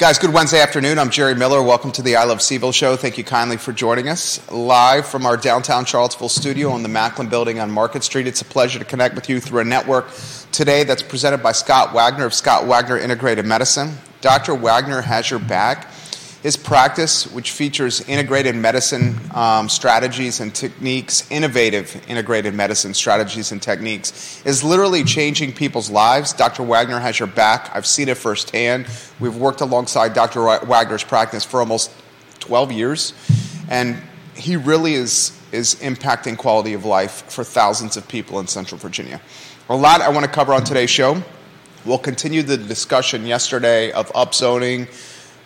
Guys, good Wednesday afternoon. I'm Jerry Miller. Welcome to the I Love CVille show. Thank you kindly for joining us live from our downtown Charlottesville studio on the Macklin building on Market Street. It's a pleasure to connect with you through a network today that's presented by Scott Wagner of Scott Wagner Integrated Medicine. Dr. Wagner has your back. His practice, which features integrated medicine um, strategies and techniques, innovative integrated medicine strategies and techniques, is literally changing people's lives. Dr. Wagner has your back. I've seen it firsthand. We've worked alongside Dr. Wagner's practice for almost 12 years, and he really is, is impacting quality of life for thousands of people in Central Virginia. A lot I want to cover on today's show. We'll continue the discussion yesterday of upzoning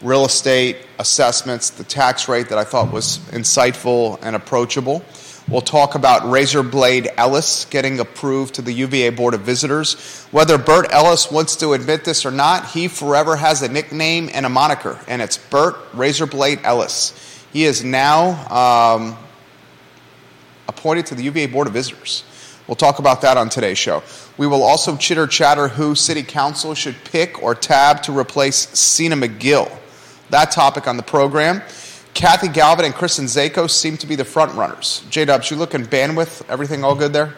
real estate assessments, the tax rate that I thought was insightful and approachable. We'll talk about Razor Blade Ellis getting approved to the UVA Board of Visitors. Whether Bert Ellis wants to admit this or not, he forever has a nickname and a moniker, and it's Bert Razor Blade Ellis. He is now um, appointed to the UVA Board of Visitors. We'll talk about that on today's show. We will also chitter chatter who City Council should pick or tab to replace Sena Magill that topic on the program. Kathy Galvin and Kristin Szakos seem to be the front runners. J Dubs, you looking bandwidth? Everything all good there?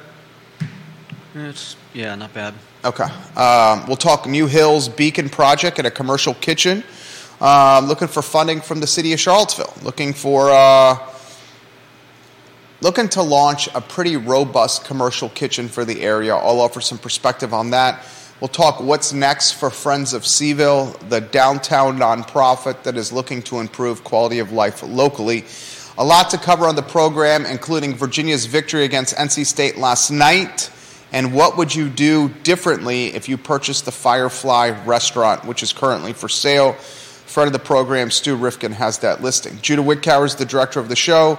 It's yeah, not bad. Okay. Um, we'll talk New Hills Beacon Project and a commercial kitchen. Um, looking for funding from the city of Charlottesville. Looking for uh, looking to launch a pretty robust commercial kitchen for the area. I'll offer some perspective on that. We'll talk what's next for Friends of CVille, the downtown nonprofit that is looking to improve quality of life locally. A lot to cover on the program, including Virginia's victory against NC State last night, and what would you do differently if you purchased the Firefly restaurant, which is currently for sale. Friend of the program, Stu Rifkin, has that listing. Judah Wickower is the director of the show.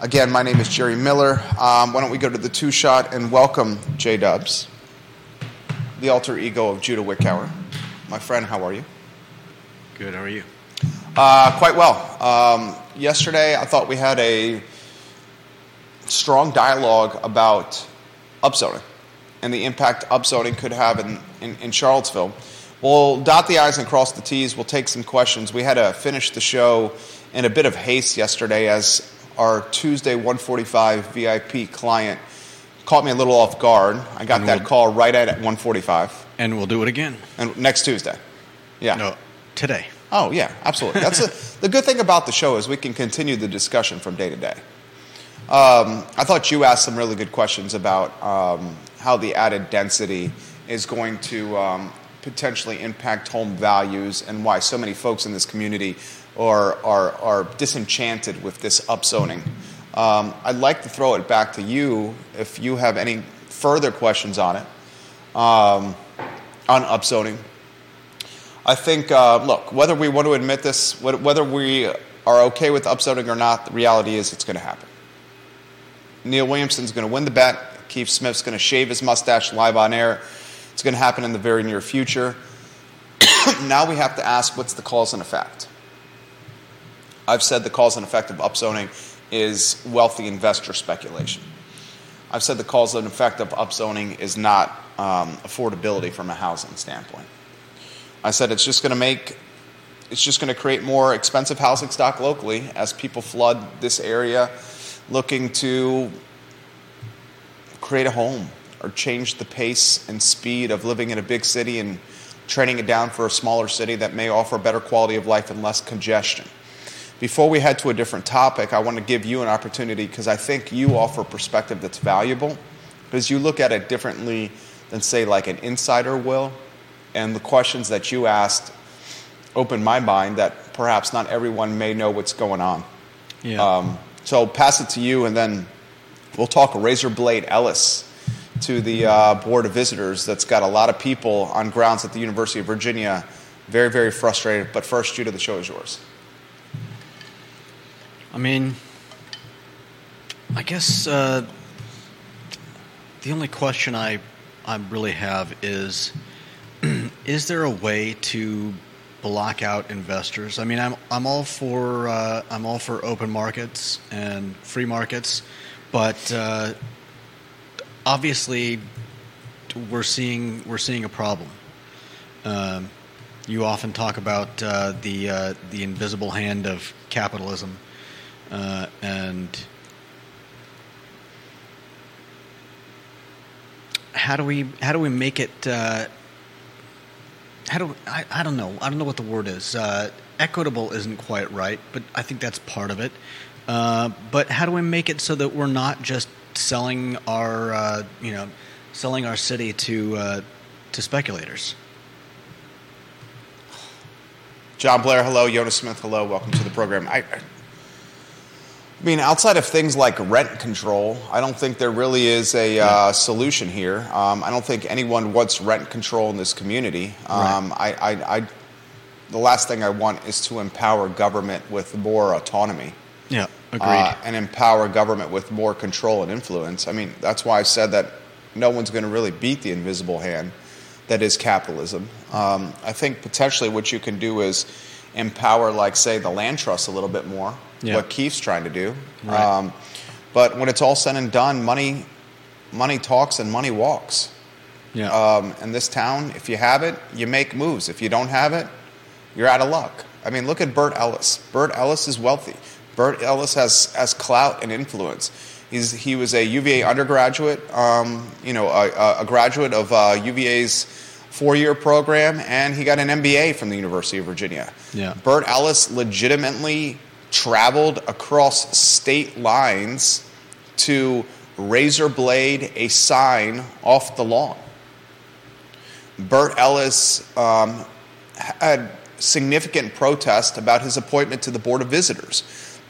Again, my name is Jerry Miller. Um, why don't we go to the two shot and welcome J Dubs the alter ego of Judah Wickower. My friend, how are you? Good, how are you? Uh, quite well. Um, yesterday, I thought we had a strong dialogue about upzoning and the impact upzoning could have in, in, in Charlottesville. We'll dot the I's and cross the T's. We'll take some questions. We had to finish the show in a bit of haste yesterday as our Tuesday 145 VIP client caught me a little off guard. I got and that we'll, call right at 1:45. And we'll do it again. And next Tuesday. Yeah. No, today. Oh yeah, absolutely. That's a, the good thing about the show is we can continue the discussion from day to day. Um, I thought you asked some really good questions about um, how the added density is going to um, potentially impact home values and why so many folks in this community are, are, are disenchanted with this upzoning. Um, I'd like to throw it back to you if you have any further questions on it, um, on upzoning. I think, uh, look, whether we want to admit this, whether we are okay with upzoning or not, the reality is it's going to happen. Neil Williamson's going to win the bet. Keith Smith's going to shave his mustache live on air. It's going to happen in the very near future. now we have to ask what's the cause and effect? I've said the cause and effect of upzoning is wealthy investor speculation. I've said the cause and effect of upzoning is not um, affordability from a housing standpoint. I said it's just going to make, it's just going to create more expensive housing stock locally as people flood this area looking to create a home or change the pace and speed of living in a big city and trading it down for a smaller city that may offer better quality of life and less congestion. Before we head to a different topic, I want to give you an opportunity because I think you offer perspective that's valuable because you look at it differently than, say, like an insider will. And the questions that you asked opened my mind that perhaps not everyone may know what's going on. Yeah. Um, so pass it to you, and then we'll talk Razor Blade Ellis to the uh, Board of Visitors that's got a lot of people on grounds at the University of Virginia very, very frustrated. But first, Judah, the show is yours. I mean, I guess uh, the only question I I really have is is there a way to block out investors? I mean, I'm I'm all for uh, I'm all for open markets and free markets, but uh, obviously we're seeing we're seeing a problem. Um, you often talk about uh, the uh, the invisible hand of capitalism, uh, and how do we how do we make it? Uh, how do I, I don't know I don't know what the word is. Uh, equitable isn't quite right, but I think that's part of it. Uh, but how do we make it so that we're not just selling our uh, you know selling our city to uh, to speculators? John Blair, hello. Jonas Smith, hello. Welcome to the program. I, I mean, outside of things like rent control, I don't think there really is a uh, solution here. Um, I don't think anyone wants rent control in this community. Um, Right. I, I, I, the last thing I want is to empower government with more autonomy. Yeah, agreed. uh, and empower government with more control and influence. I mean, that's why I said that no one's going to really beat the invisible hand that is capitalism. Um, I think potentially what you can do is empower, like, say, the land trust a little bit more, Yeah. what Keith's trying to do. Right. Um, but when it's all said and done, money, money talks and money walks. yeah, Um, in this town, if you have it, you make moves. If you don't have it, you're out of luck. I mean, look at Bert Ellis. Bert Ellis is wealthy. Bert Ellis has, has clout and influence. He's, he was a UVA undergraduate, um, you know, a, a graduate of uh, UVA's four-year program, and he got an MBA from the University of Virginia. Yeah. Bert Ellis legitimately traveled across state lines to razor blade a sign off the lawn. Bert Ellis um, had significant protest about his appointment to the Board of Visitors.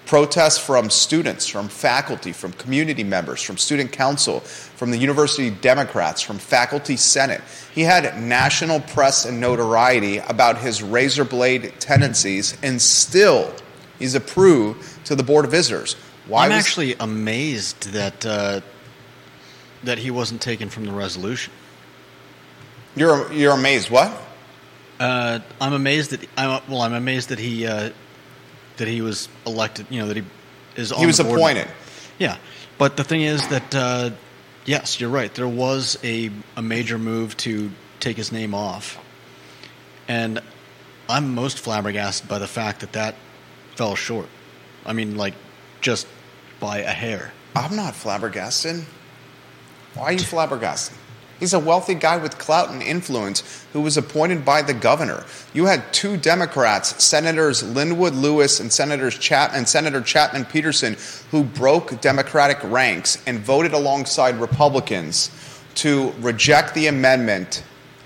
Protests from students, from faculty, from community members, from student council, from the university Democrats, from faculty senate. He had national press and notoriety about his razor blade tendencies, and still he's approved to the Board of Visitors. Why I'm was- actually amazed that uh, that he wasn't taken from the resolution. You're, you're amazed. What? Uh, I'm amazed that I'm well. I'm amazed that he uh, that he was elected. You know that he is. On He was appointed. Yeah, but the thing is that uh, yes, you're right. There was a a major move to take his name off, and I'm most flabbergasted by the fact that that fell short. I mean, like just by a hair. I'm not flabbergasted. Why are you flabbergasted? He's a wealthy guy with clout and influence who was appointed by the governor. You had two Democrats, Senators Linwood Lewis and Senators Chap and Senator Chapman Petersen, who broke Democratic ranks and voted alongside Republicans to reject the amendment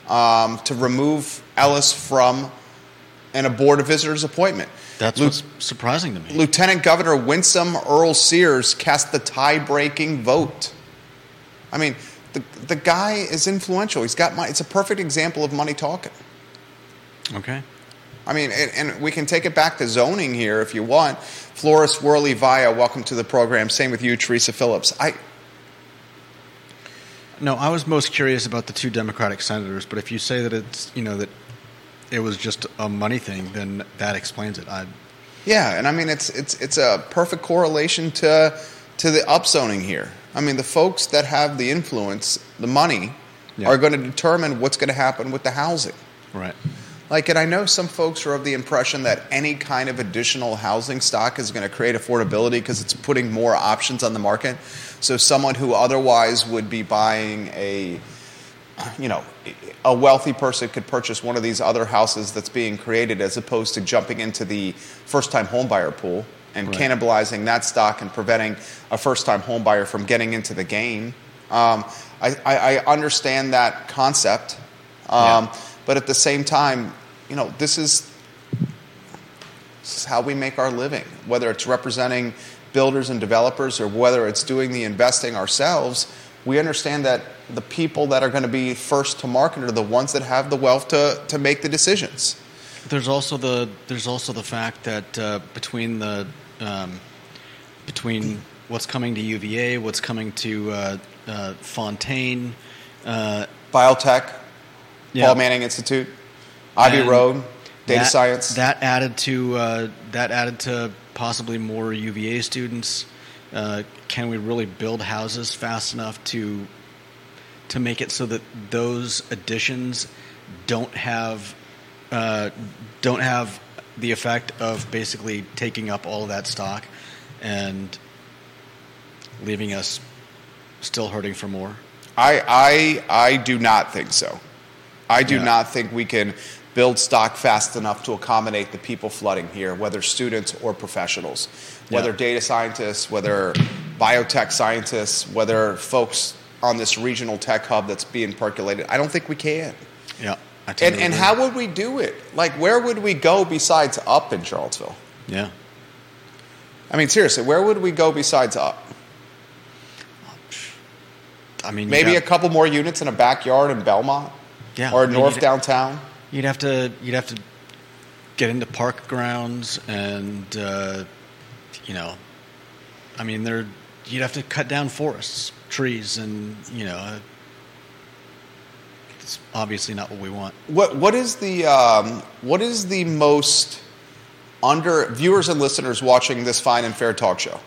um, to remove Ellis from an a board of visitors appointment. That's Lu- what's surprising to me. Lieutenant Governor Winsome Earle-Sears cast the tie-breaking vote. I mean, the the guy is influential. He's got money. It's a perfect example of money talking. Okay. I mean, and, and we can take it back to zoning here if you want. Floris Worley Via, welcome to the program. Same with you, Teresa Phillips. I No, I was most curious about the two Democratic senators, but if you say that it's you know that it was just a money thing, then that explains it. I Yeah, and I mean it's it's it's a perfect correlation to to the upzoning here. I mean, the folks that have the influence, the money, Yeah. are going to determine what's going to happen with the housing. right. Like, and I know some folks are of the impression that any kind of additional housing stock is going to create affordability because it's putting more options on the market. So, someone who otherwise would be buying a, you know, a wealthy person could purchase one of these other houses that's being created as opposed to jumping into the first time homebuyer pool and Right. cannibalizing that stock and preventing a first time homebuyer from getting into the game. Um, I, I, I understand that concept. Um, Yeah. But at the same time, you know, this is, this is how we make our living. Whether it's representing builders and developers or whether it's doing the investing ourselves, we understand that the people that are going to be first to market are the ones that have the wealth to, to make the decisions. There's also the there's also the fact that uh, between the um, between what's coming to UVA, what's coming to uh, uh, Fontaine, uh, Biotech, Yeah. Paul Manning Institute, Ivy And Road, data that, science. That added to uh, that added to possibly more UVA students. Uh, can we really build houses fast enough to to make it so that those additions don't have uh, don't have the effect of basically taking up all of that stock and leaving us still hurting for more? I, I, I do not think so. I do Yeah. not think we can build stock fast enough to accommodate the people flooding here, whether students or professionals, whether Yeah. data scientists, whether biotech scientists, whether folks on this regional tech hub that's being percolated. I don't think we can. Yeah. I And, and how would we do it? Like, where would we go besides up in Charlottesville? Yeah. I mean, seriously, where would we go besides up? I mean, Maybe you'd a couple more units in a backyard in Belmont yeah, or I mean, north downtown. You'd have to you'd have to get into park grounds and uh, you know, I mean, there you'd have to cut down forests, trees, and you know, uh, it's obviously not what we want. What what is the um, what is the most under viewers and listeners watching this fine and fair talk show?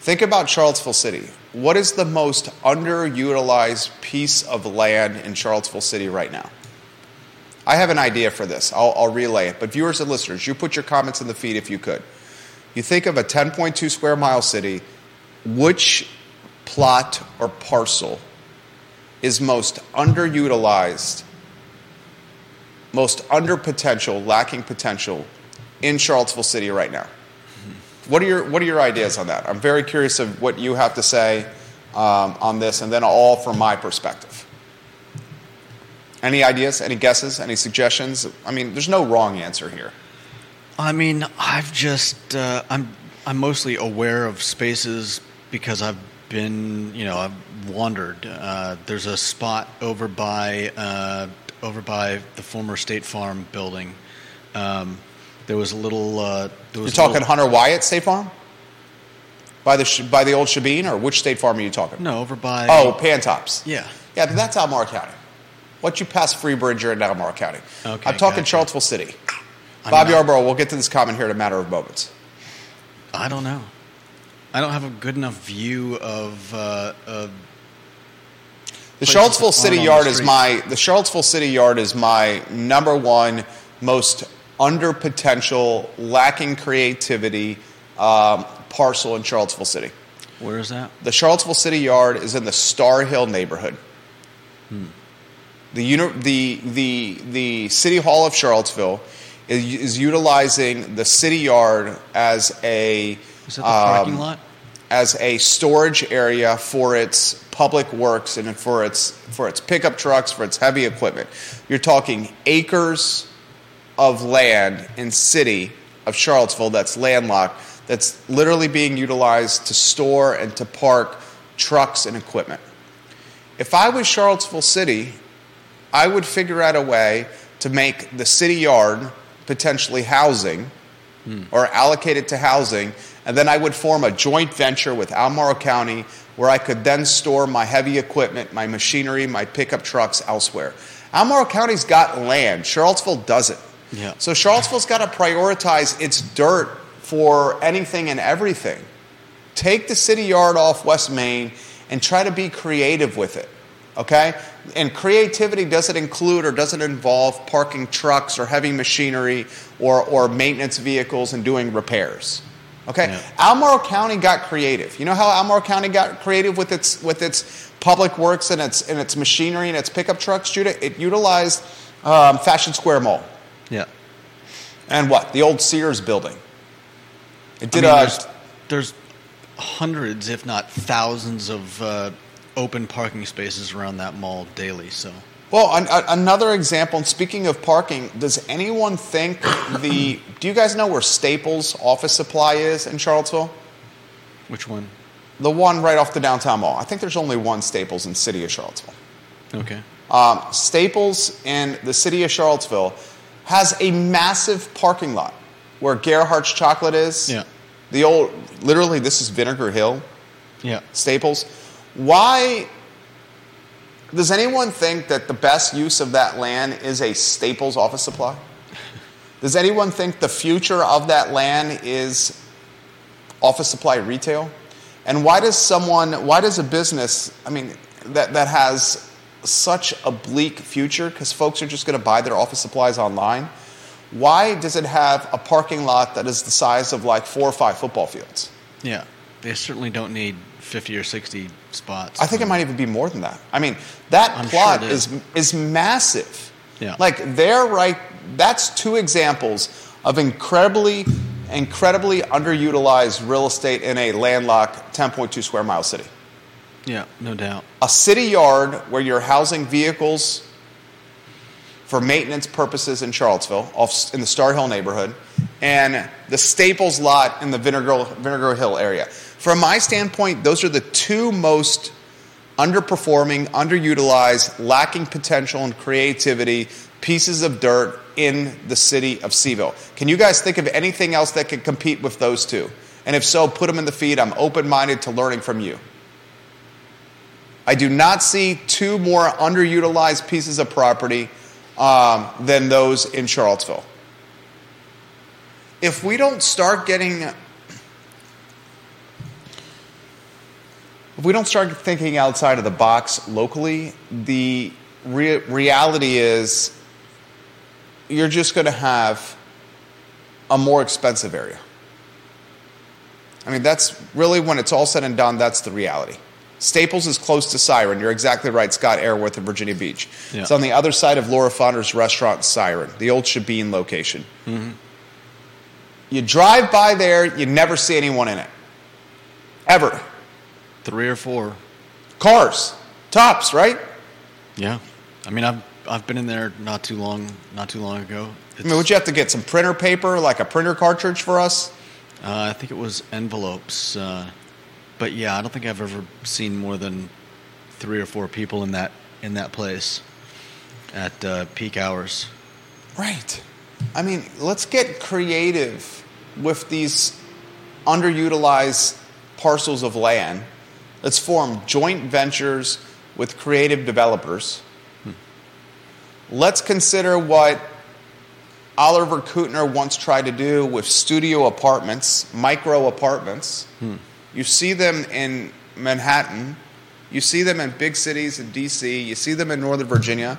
Think about Charlottesville City. What is the most underutilized piece of land in Charlottesville City right now? I have an idea for this. I'll, I'll relay it. But viewers and listeners, you put your comments in the feed if you could. You think of a 10.2 square mile city. Which plot or parcel is most underutilized most under potential, lacking potential in Charlottesville City right now. What are your What are your ideas on that? I'm very curious of what you have to say um, on this, and then all from my perspective. Any ideas? Any guesses? Any suggestions? I mean, there's no wrong answer here. I mean, I've just uh, I'm I'm mostly aware of spaces because I've been you know I've wandered. Uh, there's a spot over by uh, over by the former State Farm building. Um, there was a little. Uh, there You're talking little- Hunter Wyatt State Farm, by the by the old Shebeen, or which State Farm are you talking? no over by. Oh, Pantops. yeah. Yeah, that's Albemarle County. Once you pass Freebridge, you're in Albemarle County. Okay, I'm talking gotcha. Charlottesville City. I'm Bob not- Yarborough, we'll get to this comment here in a matter of moments. I don't know. I don't have a good enough view of. Uh, of The Charlottesville City aren't the Yard is my the Charlottesville City Yard is my number one most under potential, lacking creativity um, parcel in Charlottesville City. where is that? The Charlottesville City Yard is in the Starr Hill neighborhood. The, the, the, the City Hall of Charlottesville is, is utilizing the city yard as a Is that the parking um, lot? as a storage area for its public works and for its for its pickup trucks for its heavy equipment. You're talking acres of land in city of Charlottesville that's landlocked that's literally being utilized to store and to park trucks and equipment. If I was Charlottesville City, I would figure out a way to make the city yard potentially housing hmm. or allocate it to housing, and then I would form a joint venture with Albemarle County where I could then store my heavy equipment, my machinery, my pickup trucks elsewhere. Albemarle County's got land, Charlottesville doesn't. Yeah. So Charlottesville's got to prioritize its dirt for anything and everything. Take the city yard off West Main and try to be creative with it. Okay? And creativity doesn't include or doesn't involve parking trucks or heavy machinery or, or maintenance vehicles and doing repairs. Okay? Yeah. County got creative. You know how Albemarle County got creative with its with its public works and its and its machinery and its pickup trucks, Judah? It utilized um, Fashion Square Mall. Yeah. And what? The old Sears building. It I did mean, a there's, there's hundreds, if not thousands, of uh, open parking spaces around that mall daily. So well. An, a, another example. And speaking of parking, does anyone think the? Do you guys know where Staples Office Supply is in Charlottesville? which one? The one right off the downtown mall. I think there's only one Staples in the city of Charlottesville. Okay. Um, Staples in the city of Charlottesville has a massive parking lot where Gearhart's Chocolate is. Yeah. The old, literally, this is Vinegar Hill. Yeah. Staples. Why does anyone think that the best use of that land is a Staples office supply? Does anyone think the future of that land is office supply retail? And why does someone, why does a business, I mean, that, that has such a bleak future because folks are just going to buy their office supplies online? why does it have a parking lot that is the size of like four or five football fields? Yeah, they certainly don't need 50 or 60 spots. I think it might even be more than that. I mean, that I'm plot sure is. is massive. Yeah. Like they're right. That's two examples of incredibly, incredibly underutilized real estate in a landlocked 10.2 square mile city. Yeah, no doubt. A city yard where you're housing vehicles for maintenance purposes in Charlottesville, off in the Starr Hill neighborhood, and the Staples lot in the Vinegar, Vinegar Hill area. From my standpoint, those are the two most underperforming, underutilized, lacking potential and creativity pieces of dirt in the city of CVille. Can you guys think of anything else that could compete with those two? And if so, put them in the feed. I'm open minded to learning from you. I do not see two more underutilized pieces of property um, than those in Charlottesville. If we don't start getting, if we don't start thinking outside of the box locally, the re- reality is you're just going to have a more expensive area. I mean, that's really when it's all said and done, that's the reality. Staples is close to Siren. You're exactly right, Scott Airworth in Virginia Beach. Yeah. It's on the other side of Laura Fonner's restaurant, Siren, the old Shebeen location. Mm-hmm. You drive by there, you never see anyone in it. Ever. Three or four. Cars, tops, right? Yeah. I mean, I've I've been in there not too long not too long ago. I mean, would you have to get some printer paper, like a printer cartridge for us? Uh, I think it was envelopes, uh, but yeah, I don't think I've ever seen more than three or four people in that in that place at uh, peak hours. Right. I mean, let's get creative with these underutilized parcels of land. Let's form joint ventures with creative developers. Let's consider what Oliver Kuttner once tried to do with studio apartments, micro apartments. Hmm. You see them in Manhattan, you see them in big cities in DC, you see them in Northern Virginia.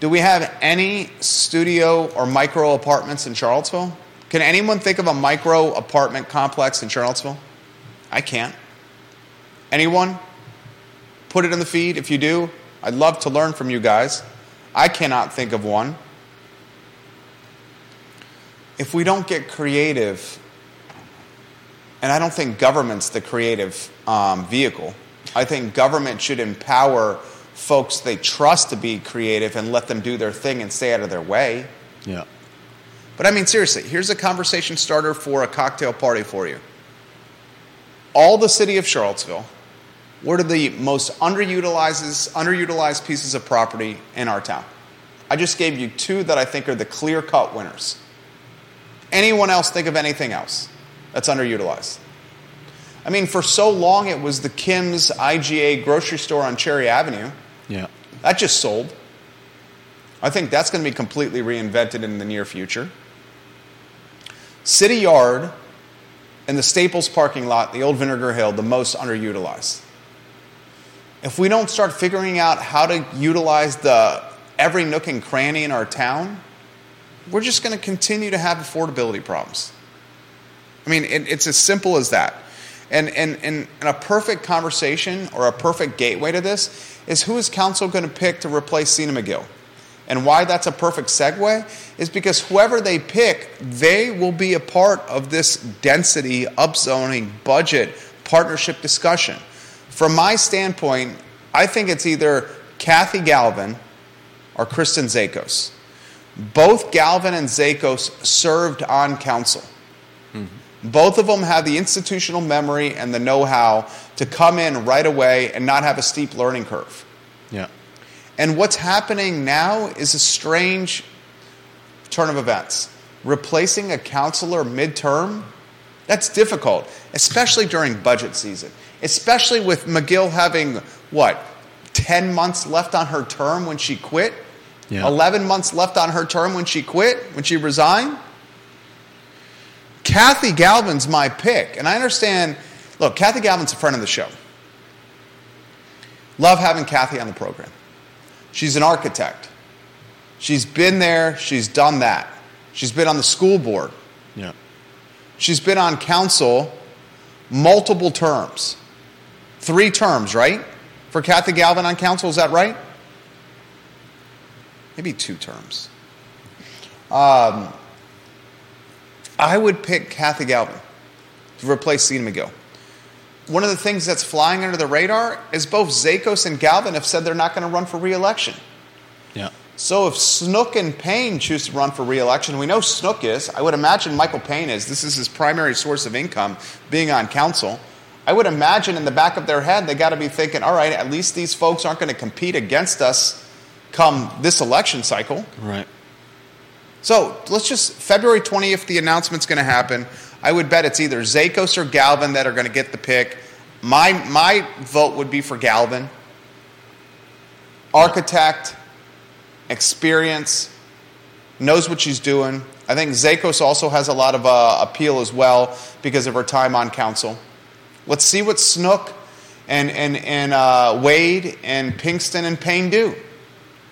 Do we have any studio or micro apartments in Charlottesville? Can anyone think of a micro apartment complex in Charlottesville? I can't. Anyone? Put it in the feed if you do. I'd love to learn from you guys. I cannot think of one. If we don't get creative, and I don't think government's the creative um, vehicle, I think government should empower folks they trust to be creative and let them do their thing and stay out of their way. Yeah. But I mean, seriously, here's a conversation starter for a cocktail party for you. All the city of Charlottesville, what are the most underutilized, underutilized pieces of property in our town? I just gave you two that I think are the clear cut winners. Anyone else think of anything else that's underutilized? I mean, for so long it was the Kim's IGA grocery store on Cherry Avenue. Yeah. That just sold. I think that's going to be completely reinvented in the near future. City Yard and the Staples parking lot, the old Vinegar Hill, the most underutilized. If we don't start figuring out how to utilize the every nook and cranny in our town, we're just going to continue to have affordability problems. I mean, it, it's as simple as that. And, and, and, and a perfect conversation or a perfect gateway to this is who is council going to pick to replace Sena Magill? And why that's a perfect segue is because whoever they pick, they will be a part of this density, upzoning, budget, partnership discussion. From my standpoint, I think it's either Kathy Galvin or Kristin Szakos. Both Galvin and Szakos served on council. Both of them have the institutional memory and the know how to come in right away and not have a steep learning curve. Yeah. And what's happening now is a strange turn of events. Replacing a counselor midterm, that's difficult, especially during budget season, especially with Magill having, what, 10 months left on her term when she quit? Yeah. 11 months left on her term when she quit, when she resigned? Kathy Galvin's my pick. And I understand, look, Kathy Galvin's a friend of the show. Love having Kathy on the program. She's an architect. She's been there, she's done that. She's been on the school board. Yeah. She's been on council multiple terms. Three terms, right? For Kathy Galvin on council, is that right? Maybe two terms. Um, I would pick Kathy Galvin to replace Sena Magill. One of the things that's flying under the radar is both Szakos and Galvin have said they're not going to run for reelection. Yeah. So if Snook and Payne choose to run for reelection, we know Snook is. I would imagine Michael Payne is. This is his primary source of income, being on council. I would imagine in the back of their head, they got to be thinking, all right, at least these folks aren't going to compete against us come this election cycle. Right. So let's just, February 20th, the announcement's going to happen. I would bet it's either Szakos or Galvin that are going to get the pick. My, my vote would be for Galvin. Architect, experience, knows what she's doing. I think Szakos also has a lot of uh, appeal as well because of her time on council. Let's see what Snook and, and, and uh, Wade and Pinkston and Payne do.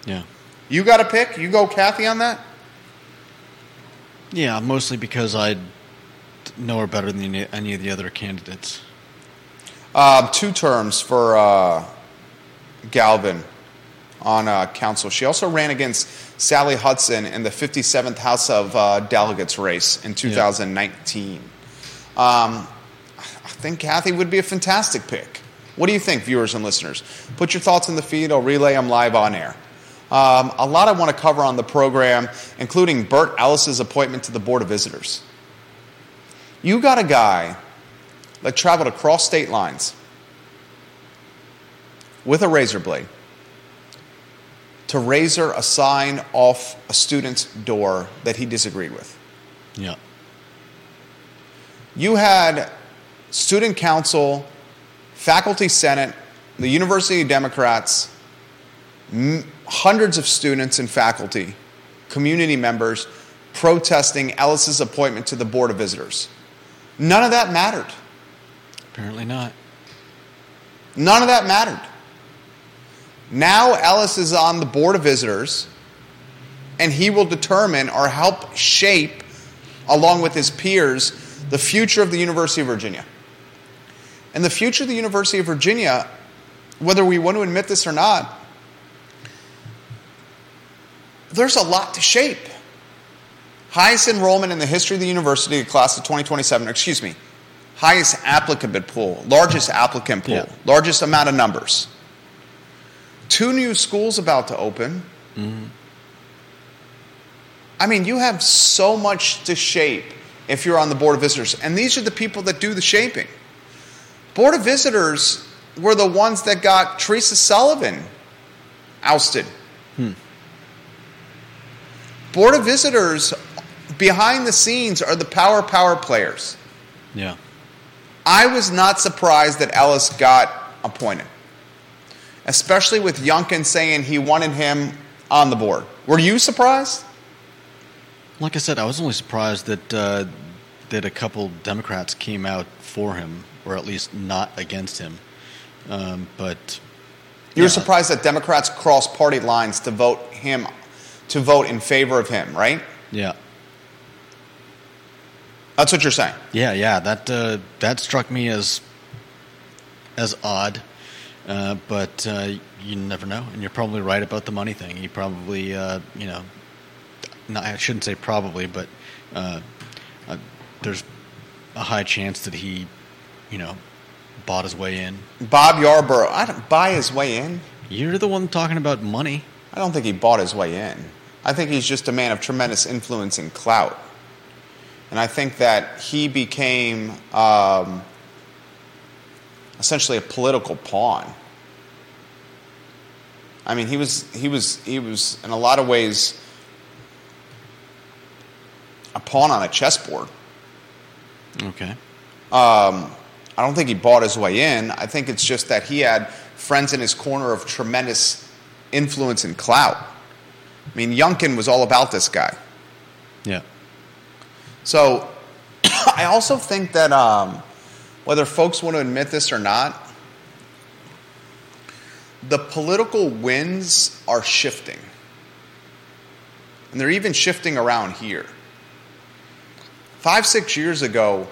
Yeah. You got a pick? You go Kathy on that? Yeah, mostly because I know her better than any- of the other candidates. Um, two terms for uh, Galvin on uh, council. She also ran against Sally Hudson in the 57th House of uh, Delegates race in 2019. Um, I think Kathy would be a fantastic pick. What do you think, viewers and listeners? Put your thoughts in the feed. I'll relay them live on air. Um, a lot I want to cover on the program, including Bert Ellis's appointment to the Board of Visitors. You got a guy that traveled across state lines with a razor blade to razor a sign off a student's door that he disagreed with. Yeah. You had student council, faculty senate, the University Democrats, m- hundreds of students and faculty, community members protesting Ellis's appointment to the Board of Visitors. None of that mattered. Apparently not. None of that mattered. Now Ellis is on the Board of Visitors, and he will determine or help shape, along with his peers, the future of the University of Virginia. And the future of the University of Virginia, whether we want to admit this or not, there's a lot to shape. Highest enrollment in the history of the university, class of 2027, excuse me, highest applicant pool, largest applicant pool, Yeah. largest amount of numbers. Two new schools about to open. Mm-hmm. I mean, you have so much to shape if you're on the Board of Visitors. And these are the people that do the shaping. Board of Visitors were the ones that got Teresa Sullivan ousted. Board of Visitors, behind the scenes, are the power power players. Yeah. I was not surprised that Ellis got appointed, especially with Youngkin saying he wanted him on the board. Were you surprised? Like I said, I was only surprised that uh, that a couple Democrats came out for him, or at least not against him. Um, but You were Yeah. surprised that Democrats cross party lines to vote him, to vote in favor of him, right? yeah, That's what you're saying. yeah, yeah. That uh, that struck me as as odd. Uh, but uh, you never know, and you're probably right about the money thing. You probably, uh, you know, no, I shouldn't say probably, but uh, uh, there's a high chance that he, you know, bought his way in. Bob Yarborough, I don't buy his way in. You're the one talking about money. I don't think he bought his way in. I think he's just a man of tremendous influence and clout. And I think that he became um, essentially a political pawn. I mean, he was, he, was, he was, in a lot of ways, a pawn on a chessboard. Okay. Um, I don't think he bought his way in. I think it's just that he had friends in his corner of tremendous influence and clout. I mean, Youngkin was all about this guy. Yeah. So I also think that um, whether folks want to admit this or not, the political winds are shifting. And they're even shifting around here. five, six years ago,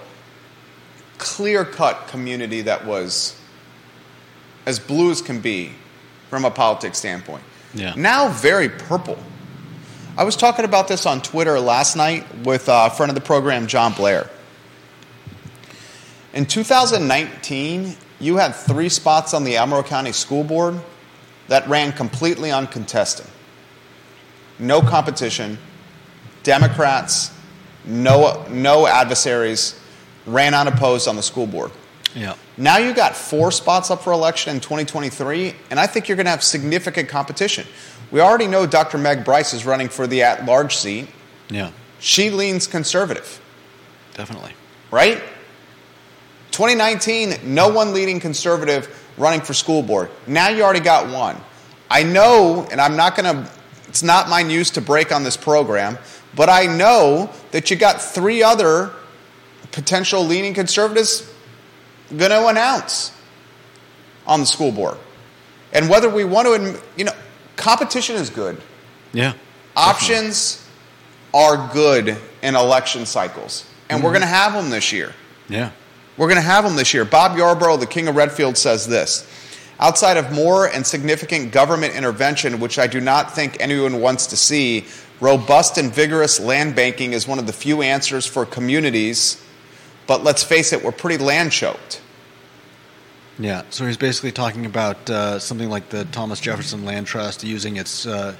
clear cut community that was as blue as can be from a politics standpoint. Yeah. Now, very purple. I was talking about this on Twitter last night with a friend of the program, John Blair. In 2019, you had three spots on the Albemarle County School Board that ran completely uncontested. No competition, Democrats, no, no adversaries, ran unopposed on the school board. Yeah. Now you got four spots up for election in 2023, and I think you're going to have significant competition. We already know Dr. Meg Bryce is running for the at large seat. Yeah. She leans conservative, Definitely. right? 2019, no one leading conservative running for school board. Now you already got one. I know, and I'm not going to, it's not my news to break on this program, but I know that you got three other potential leaning conservatives going to announce on the school board. And whether we want to, you know, competition is good. Yeah. Options are good in election cycles. And we're mm-hmm. going to have them this year. Yeah. We're going to have them this year. Bob Yarborough, the king of Redfield, says this Outside of more and significant government intervention, which I do not think anyone wants to see, robust and vigorous land banking is one of the few answers for communities. But let's face it, we're pretty land choked. Yeah. So he's basically talking about uh, something like the Thomas Jefferson Land Trust using its uh,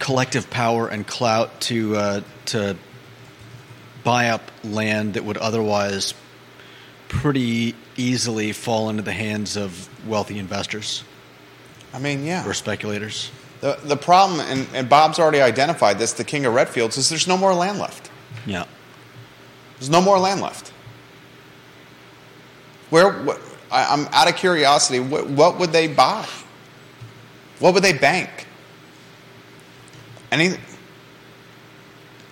collective power and clout to uh, to buy up land that would otherwise pretty easily fall into the hands of wealthy investors I mean, yeah. or speculators. The, the problem, and, and Bob's already identified this, the king of Redfields, is there's no more land left. Yeah. There's no more land left. Where, what, I, I'm out of curiosity, what, what would they buy? What would they bank? Any,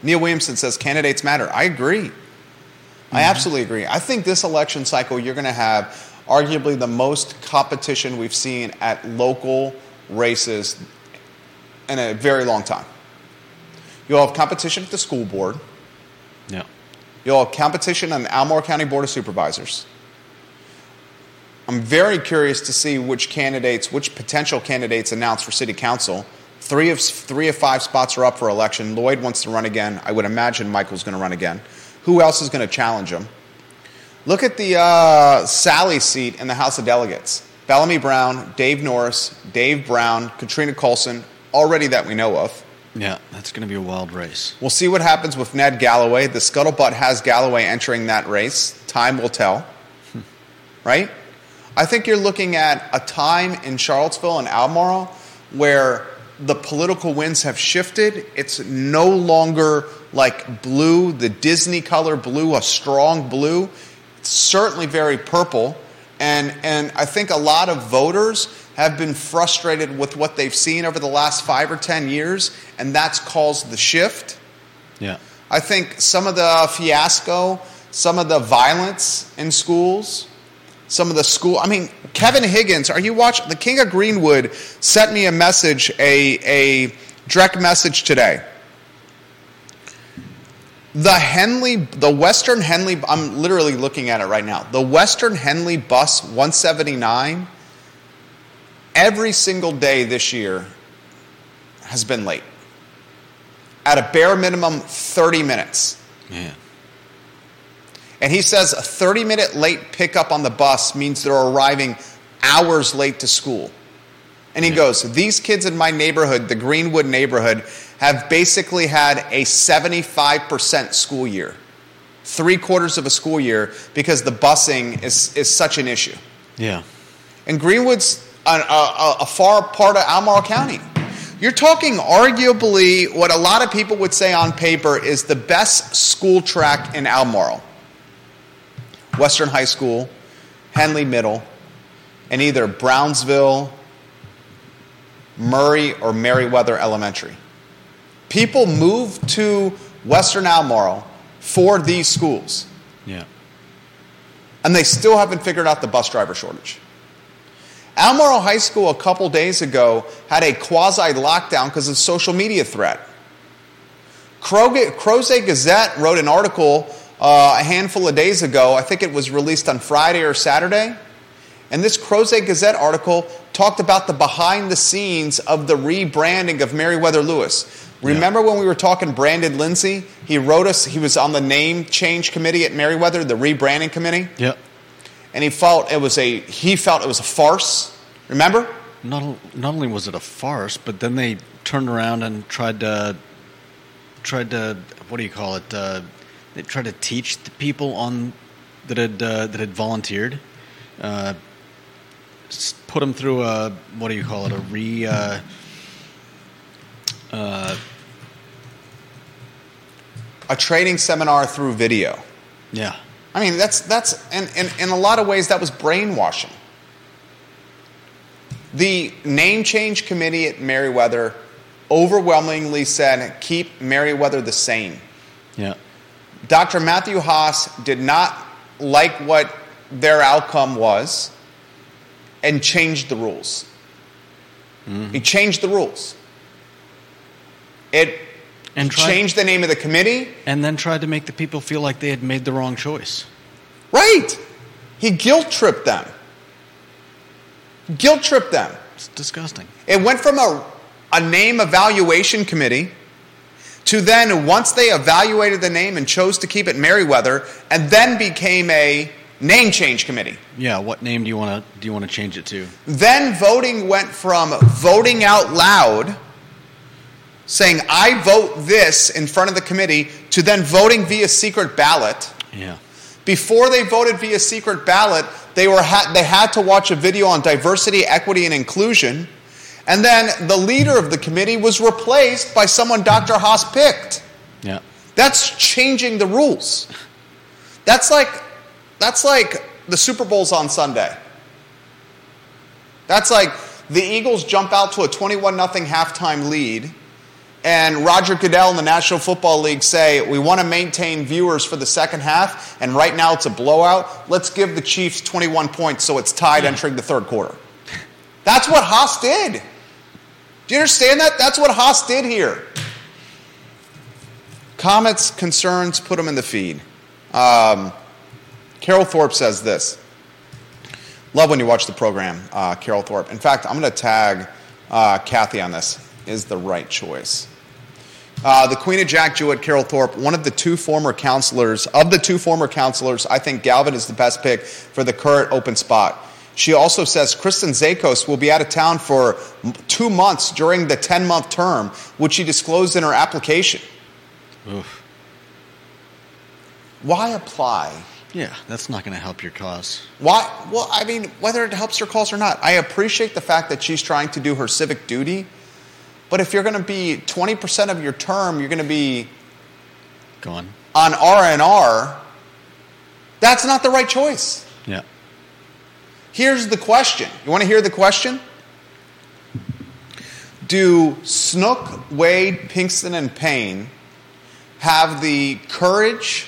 Neil Williamson says candidates matter. I agree. I mm-hmm. absolutely agree. I think this election cycle, you're going to have arguably the most competition we've seen at local races in a very long time. You'll have competition at the school board. Yeah. You'll have competition on the Albemarle County Board of Supervisors. I'm very curious to see which candidates, which potential candidates announced for city council. Three of three of five spots are up for election. Lloyd wants to run again. I would imagine Michael's going to run again. Who else is going to challenge him? Look at the uh, Sally seat in the House of Delegates. Bellamy Brown, Dave Norris, Dave Brown, Katrina Callsen, already that we know of. Yeah. That's going to be a wild race. We'll see what happens with Ned Galloway. The scuttlebutt has Galloway entering that race. Time will tell. right? I think you're looking at a time in Charlottesville and Albemarle where the political winds have shifted. It's no longer like blue, the Disney color blue, a strong blue. It's certainly very purple. And, and I think a lot of voters have been frustrated with what they've seen over the last five or 10 years, and that's caused the shift. Yeah. I think some of the fiasco, some of the violence in schools, some of the school. I mean, Kevin Higgins, are you watching? The King of Greenwood sent me a message, a, a direct message today. The Henley, the Western Henley, I'm literally looking at it right now. The Western Henley bus 179, every single day this year has been late. At a bare minimum, 30 minutes. Man. And he says a 30 minute late pickup on the bus means they're arriving hours late to school. And he goes, These kids in my neighborhood, the Greenwood neighborhood, have basically had a 75% school year, three quarters of a school year, because the busing is, is such an issue. Yeah. And Greenwood's a, a, a far part of Albemarle County. You're talking arguably what a lot of people would say on paper is the best school track in Albemarle. Western High School, Henley Middle, and either Brownsville, Murray, or Meriwether Elementary. People move to Western Albemarle for these schools, Yeah. and they still haven't figured out the bus driver shortage. Albemarle High School a couple days ago had a quasi lockdown because of social media threat. Crozet Gazette wrote an article uh, a handful of days ago. I think it was released on Friday or Saturday. And this Crozet Gazette article talked about the behind the scenes of the rebranding of Meriwether Lewis. Remember when we were talking Brandon Lindsay? He wrote us, he was on the name change committee at Meriwether, the rebranding committee. Yep. And he felt it was a he felt it was a farce. Remember? Not not only was it a farce, but then they turned around and tried to tried to what do you call it? Uh, tried to teach the people on that had uh, that had volunteered. Uh, put them through a what do you call it? A re. Uh, uh, A training seminar through video. yeah. I mean, that's that's and in, in a lot of ways that was brainwashing. The name change committee at Meriwether overwhelmingly said keep Meriwether the same. Yeah. Dr. Matthew Haas did not like what their outcome was and changed the rules. Mm-hmm. He changed the rules. It And tried- changed the name of the committee. And then tried to make the people feel like they had made the wrong choice. Right. He guilt tripped them. Guilt tripped them. It's disgusting. It went from a, a name evaluation committee to then, once they evaluated the name and chose to keep it Meriwether, and then became a name change committee. Yeah. What name do you want to do you want to change it to? Then voting went from voting out loud, saying, I vote this in front of the committee, to then voting via secret ballot. Yeah. Before they voted via secret ballot, they, were ha- they had to watch a video on diversity, equity, and inclusion. And then the leader of the committee was replaced by someone Dr. Haas picked. Yeah. That's changing the rules. That's like that's like the Super Bowl's on Sunday. That's like the Eagles jump out to a 21 nothing halftime lead and Roger Goodell and the National Football League say we want to maintain viewers for the second half and right now it's a blowout. Let's give the Chiefs 21 points so it's tied entering the third quarter. That's what Haas did. Do you understand that? That's what Haas did here. Comments, concerns, put them in the feed. Um, Carol Thorpe says this. Love when you watch the program, uh, Carol Thorpe. In fact, I'm going to tag uh, Kathy on this. Is the right choice. Uh, the Queen of Jack Jouett, Carol Thorpe, one of the two former counselors, of the two former counselors, I think Galvin is the best pick for the current open spot. She also says Kristin Szakos will be out of town for two months during the 10 month term, which she disclosed in her application. Oof. Why apply? Yeah. That's not going to help your cause. Why? Well, I mean, whether it helps your cause or not, I appreciate the fact that she's trying to do her civic duty. But if you're going to be 20% of your term, you're going to be Go on. on R and R. That's not the right choice. Yeah. Here's the question. You want to hear the question? Do Snook, Wade, Pinkston, and Payne have the courage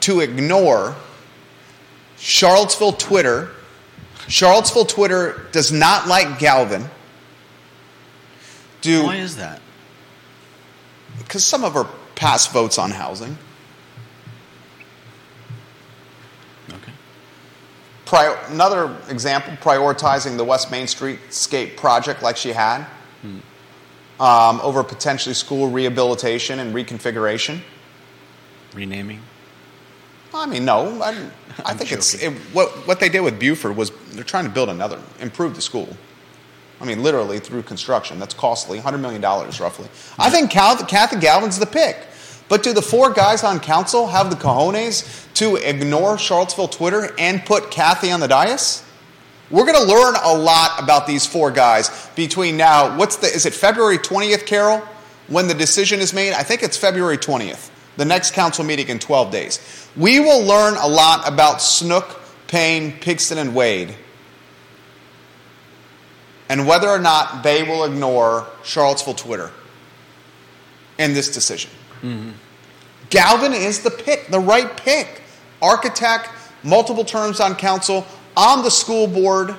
to ignore Charlottesville Twitter? Charlottesville Twitter does not like Galvin. Do Why is that? because some of her past votes on housing. Prior, another example, prioritizing the West Main Street Scape project like she had um, over potentially school rehabilitation and reconfiguration. Renaming. I mean, no, I, I think it's it, what what they did with Buford was they're trying to build another, improve the school. I mean, literally through construction. That's costly, hundred million dollars roughly. I think Cal, Kathy Galvin's the pick. But do the four guys on council have the cojones to ignore Charlottesville Twitter and put Kathy on the dais? We're going to learn a lot about these four guys between now. What's the? Is it February twentieth, Carol? When the decision is made, I think it's February twentieth. The next council meeting in twelve days. We will learn a lot about Snook, Payne, Pinkston, and Wade, and whether or not they will ignore Charlottesville Twitter in this decision. Mm-hmm. Galvin is the pick, the right pick. Architect, multiple terms on council, on the school board,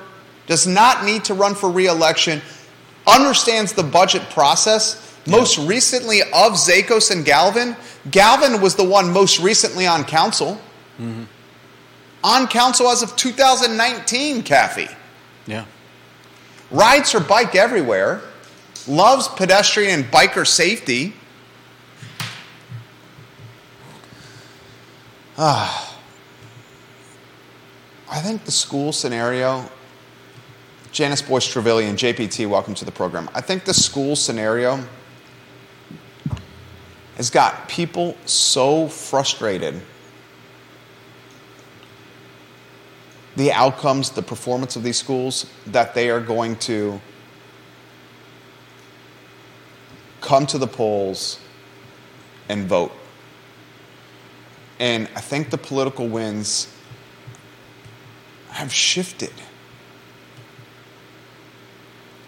does not need to run for reelection, understands the budget process. Most recently of Szakos and Galvin, Galvin was the one most recently on council. Mm-hmm. On council as of 2019, Kathy. Yeah. Rides her bike everywhere, loves pedestrian and biker safety. Ah. I think the school scenario, Janice Boyce Trevelyan, JPT, welcome to the program. I think the school scenario has got people so frustrated. The outcomes, the performance of these schools, that they are going to come to the polls and vote. And I think the political winds have shifted.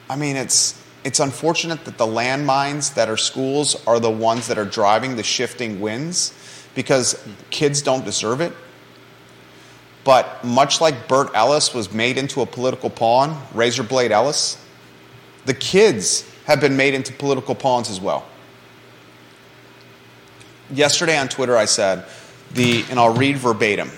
I mean, it's it's unfortunate that the landmines that are schools are the ones that are driving the shifting winds because kids don't deserve it. But much like Bert Ellis was made into a political pawn, Razor Blade Ellis, the kids have been made into political pawns as well. Yesterday on Twitter, I said, the, and I'll read verbatim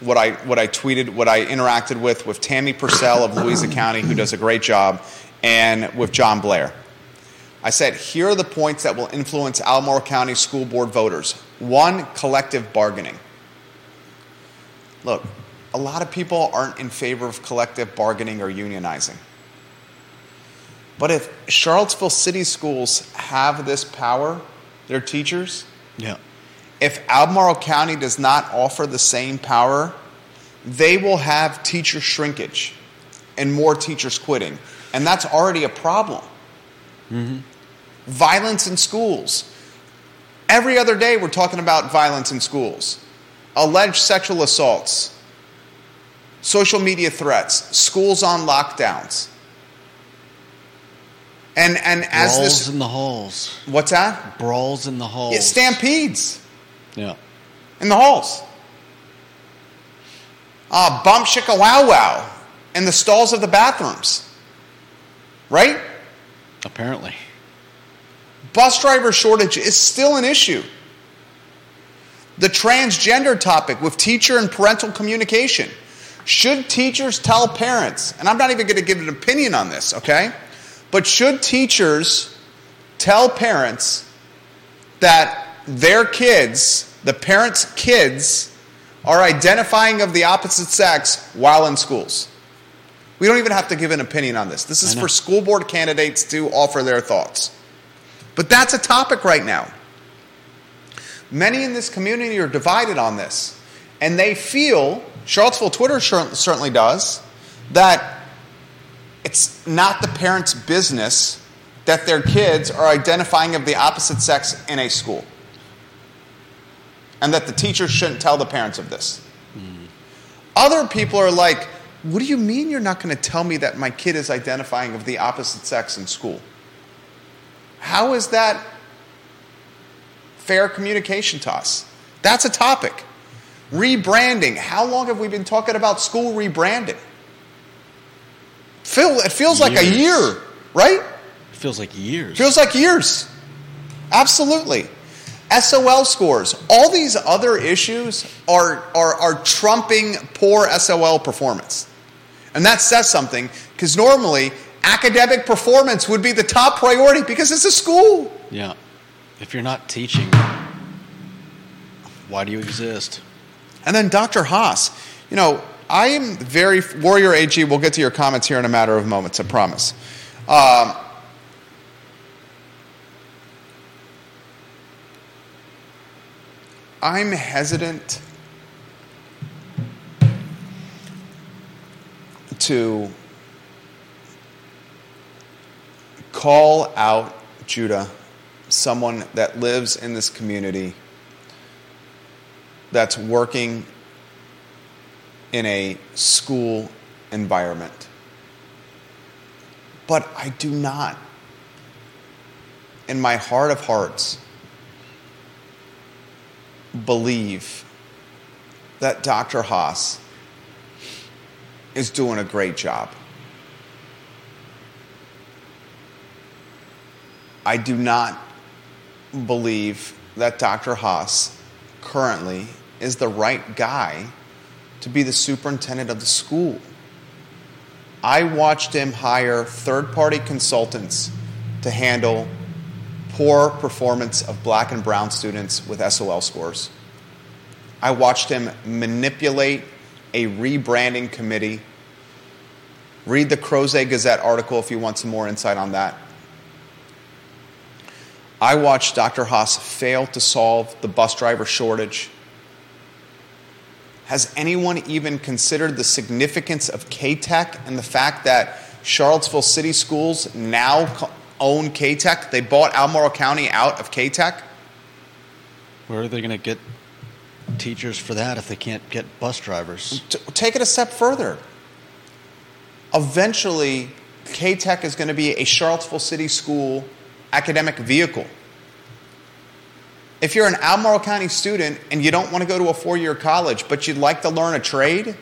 what I, what I tweeted, what I interacted with with Tammy Purcell of Louisa County, who does a great job, and with John Blair. I said, here are the points that will influence Albemarle County School Board voters. One, collective bargaining. Look, a lot of people aren't in favor of collective bargaining or unionizing. But if Charlottesville City Schools have this power, their teachers, Yeah. If Albemarle County does not offer the same power, they will have teacher shrinkage and more teachers quitting. And that's already a problem. Mm-hmm. Violence in schools. Every other day, we're talking about violence in schools, alleged sexual assaults, social media threats, schools on lockdowns. And, and as Brawls this, Brawls in the halls. what's that? Brawls in the halls. Yeah, stampedes Yeah. in the halls. Uh, bump shika wow wow in the stalls of the bathrooms. Right? Apparently. Bus driver shortage is still an issue. The transgender topic with teacher and parental communication. Should teachers tell parents, and I'm not even going to give an opinion on this, okay? But should teachers tell parents that their kids, the parents' kids, are identifying of the opposite sex while in schools? We don't even have to give an opinion on this. This is for school board candidates to offer their thoughts. But that's a topic right now. Many in this community are divided on this. And they feel, Charlottesville Twitter certainly does, that it's not the parents' business that their kids are identifying of the opposite sex in a school. And that the teachers shouldn't tell the parents of this. Other people are like, what do you mean you're not going to tell me that my kid is identifying of the opposite sex in school? How is that fair communication to us? That's a topic. Rebranding. How long have we been talking about school rebranding? Phil, it feels like a year, right? It Feels like years. Feels like years. Absolutely. SOL scores. All these other issues are, are, are trumping poor SOL performance. And that says something because normally academic performance would be the top priority because it's a school. yeah. If you're not teaching, why do you exist? And then Dr. Haas, you know, I am very Warrior AG. We'll get to your comments here in a matter of moments. I promise. Um, I'm hesitant to call out Judah, someone that lives in this community that's working in a school environment. But I do not, in my heart of hearts, believe that Dr. Haas is doing a great job. I do not believe that Dr. Haas currently is the right guy to be the superintendent of the school. I watched him hire third party consultants to handle poor performance of black and brown students with SOL scores. I watched him manipulate a rebranding committee. Read the Crozet Gazette article if you want some more insight on that. I watched Dr. Haas fail to solve the bus driver shortage. Has anyone even considered the significance of CATEC and the fact that Charlottesville City Schools now own CATEC? They bought Albemarle County out of CATEC. Where are they going to get teachers for that if they can't get bus drivers? T- take it a step further. Eventually, CATEC is going to be a Charlottesville City School academic vehicle. If you're an Albemarle County student and you don't want to go to a four year college, but you'd like to learn a trade,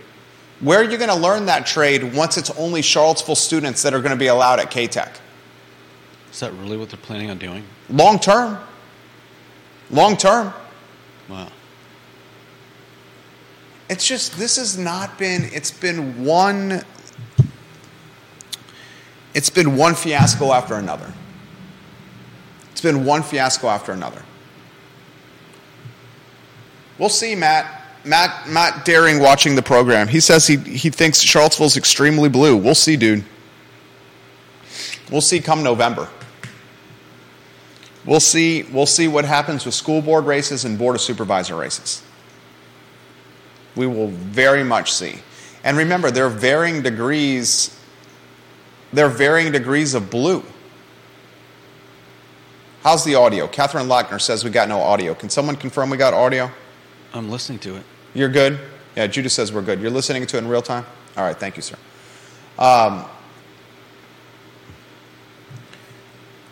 where are you going to learn that trade once it's only Charlottesville students that are going to be allowed at CATEC? Is that really what they're planning on doing? Long term. Long term. Wow. It's just, this has not been, it's been one, it's been one fiasco after another. It's been one fiasco after another. We'll see, Matt. Matt, Matt Daring watching the program. He says he, he thinks Charlottesville's extremely blue. We'll see, dude. We'll see come November. We'll see, we'll see what happens with school board races and board of supervisor races. We will very much see. And remember, there are varying degrees, there are varying degrees of blue. How's the audio? Catherine Lochner says we got no audio. Can someone confirm we got audio? I'm listening to it. You're good? Yeah, Judah says we're good. You're listening to it in real time? All right, thank you, sir. Um,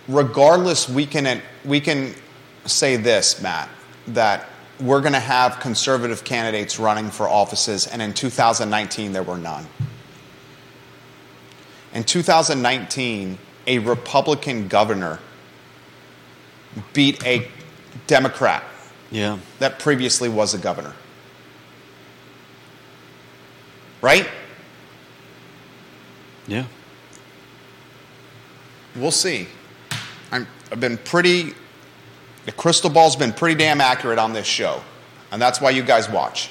regardless, we can, we can say this, Matt, that we're going to have conservative candidates running for offices, and in 2019, there were none. In 2019, a Republican governor beat a Democrat Yeah. that previously was a governor. Right? Yeah. We'll see. I've been pretty, the crystal ball's been pretty damn accurate on this show, and that's why you guys watch.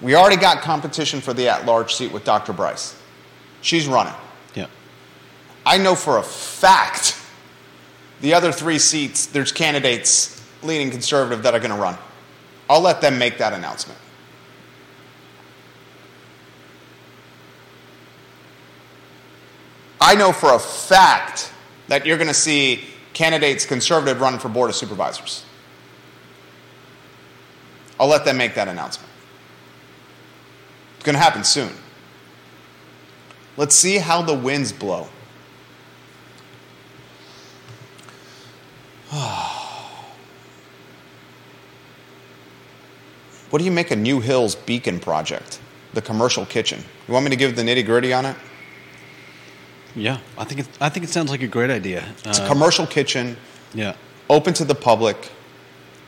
We already got competition for the at large seat with Dr. Bryce. She's running. Yeah. I know for a fact the other three seats, there's candidates leaning conservative that are going to run. I'll let them make that announcement. I know for a fact that you're going to see candidates conservative running for board of supervisors. I'll let them make that announcement. It's going to happen soon. Let's see how the winds blow. What do you make a New Hill's Beacon Project, the commercial kitchen? You want me to give the nitty gritty on it? Yeah. I think it, I think it sounds like a great idea. It's a Uh, commercial kitchen, yeah. open to the public.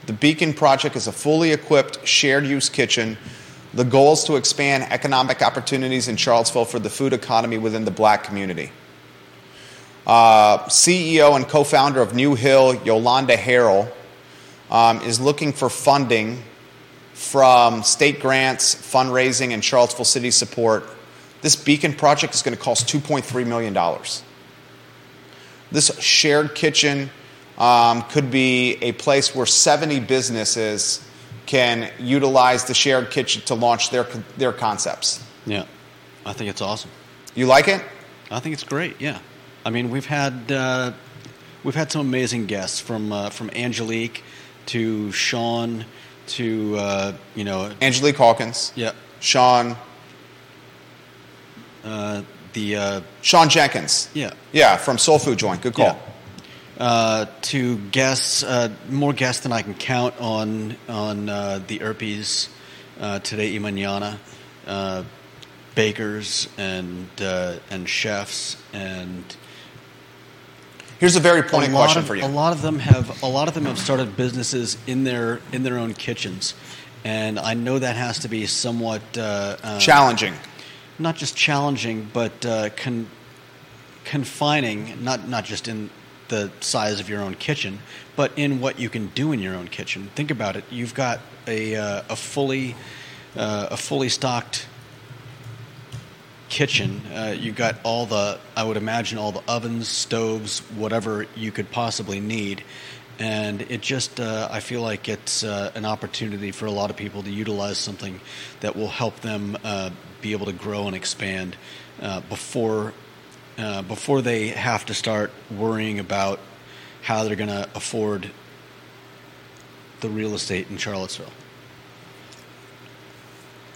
The Beacon Project is a fully equipped, shared use kitchen. The goal is to expand economic opportunities in Charlottesville for the food economy within the black community. Uh, CEO and co founder of New Hill, Yolanda Harrell, um, is looking for funding from state grants, fundraising, and Charlottesville City support. This Beacon project is going to cost $2.3 million. This shared kitchen um, could be a place where 70 businesses can utilize the shared kitchen to launch their, their concepts. Yeah. I think it's awesome. You like it? I think it's great. Yeah, I mean we've had uh, we've had some amazing guests from uh, from Angelique to Sean to uh, you know Angelique Hawkins, yeah Sean, uh, the uh, Sean Jenkins. yeah Yeah, from Soul Food Joint. Good call. yeah uh, to guests uh, more guests than I can count on on uh, the Erpies uh, today y mañana. Uh, bakers and uh, and chefs and Here's a very pointed a question of, for you. A lot of them have a lot of them have started businesses in their in their own kitchens, and I know that has to be somewhat uh, uh, Challenging. Not just challenging, but uh, con- confining. Not not just in the size of your own kitchen, but in what you can do in your own kitchen. Think about it. You've got a uh, a fully uh, a fully stocked kitchen. Uh, you got all the, I would imagine, all the ovens, stoves, whatever you could possibly need. And it just, uh, I feel like it's uh, an opportunity for a lot of people to utilize something that will help them uh, be able to grow and expand uh, before, uh, before they have to start worrying about how they're going to afford the real estate in Charlottesville.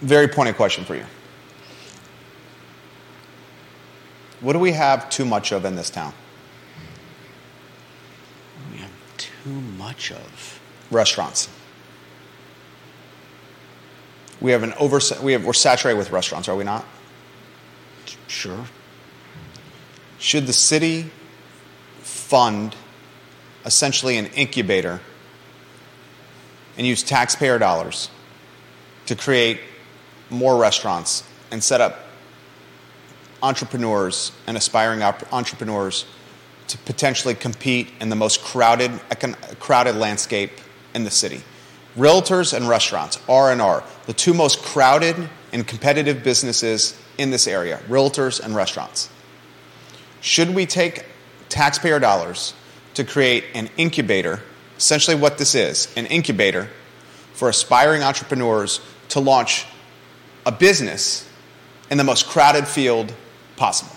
Very pointed question for you. What do we have too much of in this town? We have too much of. Restaurants. We have an over. We have. We're saturated with restaurants, are we not? Sure. Should the city fund essentially an incubator and use taxpayer dollars to create more restaurants and set up entrepreneurs and aspiring entrepreneurs to potentially compete in the most crowded, crowded landscape in the city. Realtors and restaurants, R&R, the two most crowded and competitive businesses in this area, realtors and restaurants. Should we take taxpayer dollars to create an incubator, essentially what this is, an incubator for aspiring entrepreneurs to launch a business in the most crowded field possible.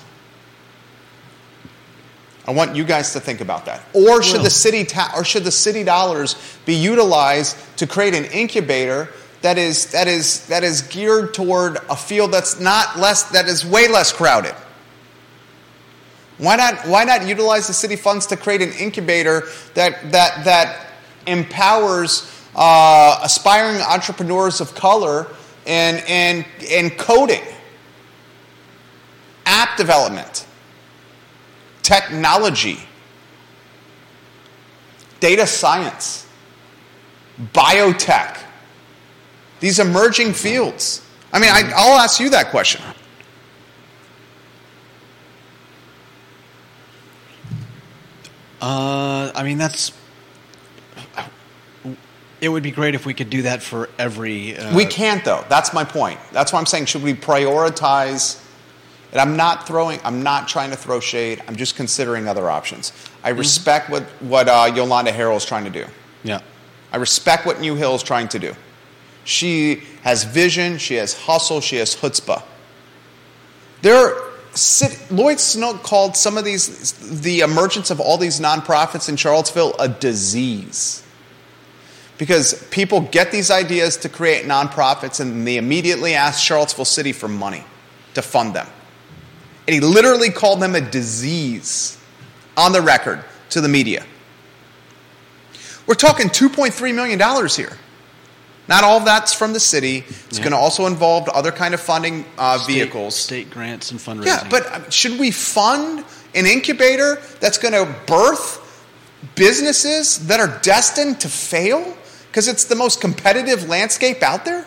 I want you guys to think about that. Or should the city ta- or should the city dollars be utilized to create an incubator that is that is that is geared toward a field that's not less that is way less crowded? Why not why not utilize the city funds to create an incubator that that that empowers uh, aspiring entrepreneurs of color and and and coding, app development, technology, data science, biotech, these emerging fields. I mean, I, I'll ask you that question. Uh, I mean, that's. It would be great if we could do that for every. Uh, We can't though. That's my point. That's why I'm saying should we prioritize and I'm not throwing I'm not trying to throw shade. I'm just considering other options. I respect what what uh, Yolanda Harrell is trying to do. Yeah. I respect what New Hill is trying to do. She has vision, she has hustle, she has chutzpah. There are city, Lloyd Snook called some of these the emergence of all these nonprofits in Charlottesville a disease. Because people get these ideas to create nonprofits and they immediately ask Charlottesville City for money to fund them. And he literally called them a disease on the record to the media. We're talking $2.3 million here. Not all of that's from the city. It's Yeah. going to also involve other kind of funding uh, State- vehicles. state grants and fundraising. Yeah, but uh, should we fund an incubator that's going to birth businesses that are destined to fail because it's the most competitive landscape out there?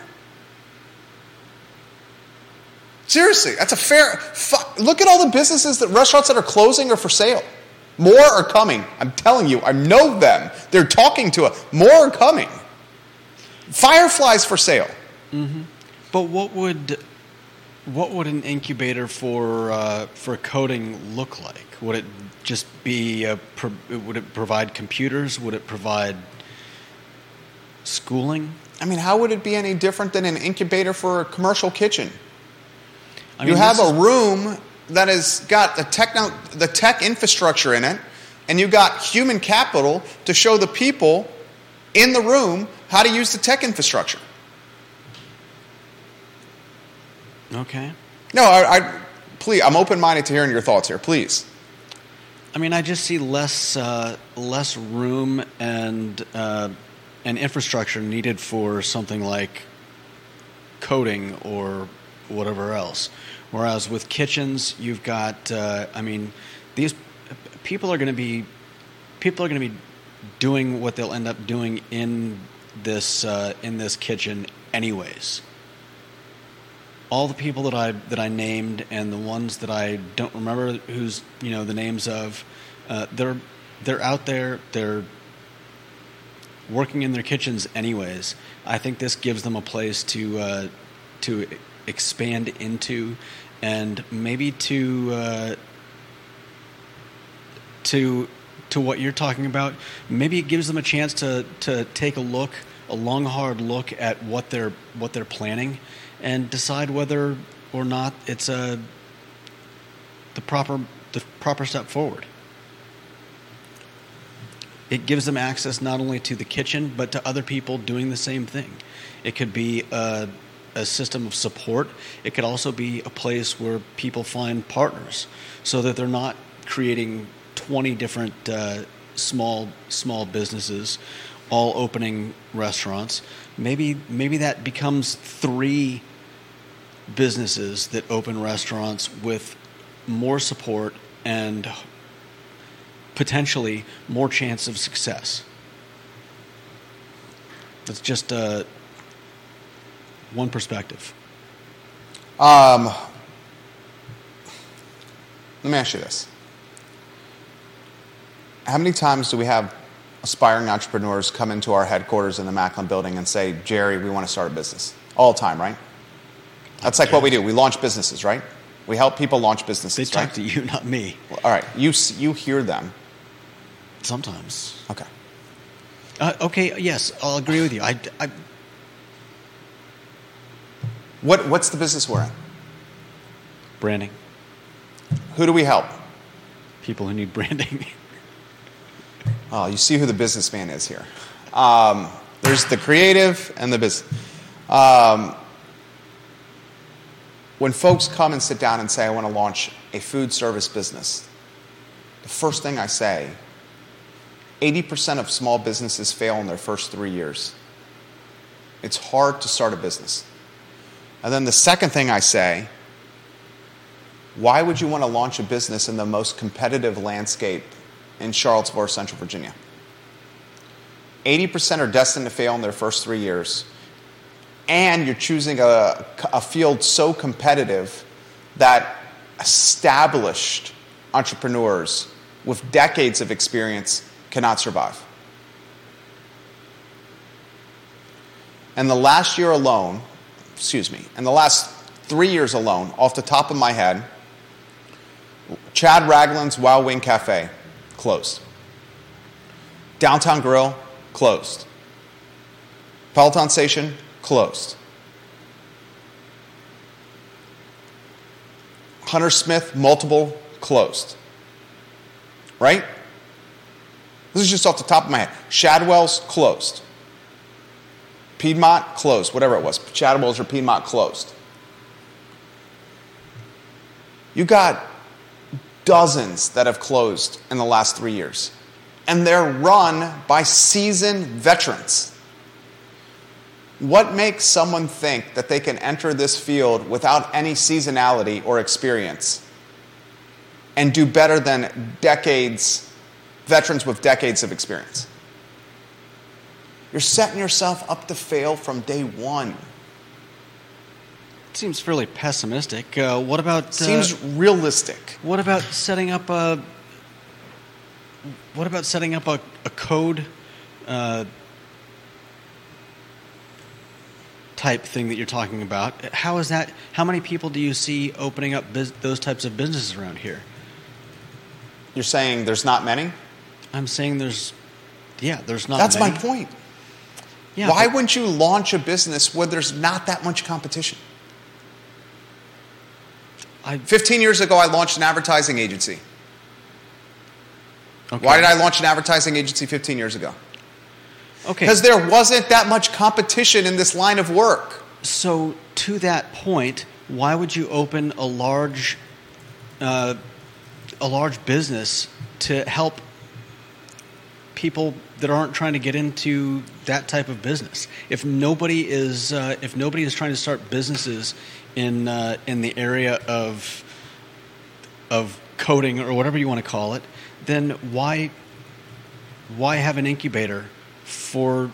Seriously, that's a fair. Look at all the businesses that restaurants that are closing or for sale. More are coming. I'm telling you, I know them. They're talking to us. More are coming. Fireflies for sale. But what would what would an incubator for uh, for coding look like? Would it just be a, pro- would it provide computers? Would it provide schooling? I mean, how would it be any different than an incubator for a commercial kitchen? I you have a room that has got the techno, the tech infrastructure in it, and you've got human capital to show the people in the room how to use the tech infrastructure. okay. No, I, I please, I'm open-minded to hearing your thoughts here. Please. I mean, I just see less uh, less room and uh, and infrastructure needed for something like coding or whatever else. Whereas with kitchens, you've got, uh, I mean, these people are going to be people are going to be doing what they'll end up doing in this uh, in this kitchen anyways. All the people that I that I named and the ones that I don't remember who's you know the names of, uh, they're they're out there. They're working in their kitchens anyways. I think this gives them a place to uh, to expand into, and maybe to uh, to to what you're talking about. Maybe it gives them a chance to to take a look, a long hard look at what they're what they're planning, and decide whether or not it's a the proper the proper step forward. It gives them access not only to the kitchen but to other people doing the same thing. It could be a, a system of support. It could also be a place where people find partners, so that they're not creating 20 different uh, small small businesses all opening restaurants maybe maybe that becomes three businesses that open restaurants with more support and potentially more chance of success that's just uh, one perspective Um, let me ask you this. How many times do we have aspiring entrepreneurs come into our headquarters in the Macklin building and say, Jerry, we want to start a business? All the time, right? That's like what we do. We launch businesses, right? We help people launch they businesses, talk right? to you not me Well, all right. You, you hear them. sometimes Okay. uh, okay yes i'll agree with you I, I, What, what's the business we're in? branding Who do we help? people who need branding Oh, you see who the businessman is here. Um, there's the creative and the business. Um, when folks come and sit down and say, I want to launch a food service business, the first thing I say 80% of small businesses fail in their first three years. It's hard to start a business. And then the second thing I say, why would you want to launch a business in the most competitive landscape in Charlottesville, or Central Virginia? 80% are destined to fail in their first three years. And you're choosing a, a field so competitive that established entrepreneurs with decades of experience cannot survive. And the last year alone, excuse me, in the last three years alone, off the top of my head, Chad Ragland's Wild Wing Cafe closed. Downtown Grill closed. Peloton Station closed. Hunter Smith multiple closed. Right? This is just off the top of my head. Shadwell's closed. Piedmont closed, whatever it was. Shadwell's or Piedmont closed. You got dozens that have closed in the last three years. And they're run by seasoned veterans. What makes someone think that they can enter this field without any seasonality or experience and do better than decades, veterans with decades of experience? You're setting yourself up to fail from day one. Seems fairly pessimistic. Uh, what about uh, Seems realistic. what about setting up a what about setting up a, a code uh, type thing that you're talking about? How is that? How many people do you see opening up bus- those types of businesses around here? You're saying there's not many? I'm saying there's, yeah, there's not. That's my point. Yeah, Why but- wouldn't you launch a business where there's not that much competition? I, 15 years ago, I launched an advertising agency. okay. Why did I launch an advertising agency 15 years ago? Okay. Because there wasn't that much competition in this line of work. So, to that point, why would you open a large, uh, a large business to help people that aren't trying to get into that type of business? If nobody is, uh, if nobody is trying to start businesses in uh, in the area of of coding or whatever you want to call it, then why why have an incubator for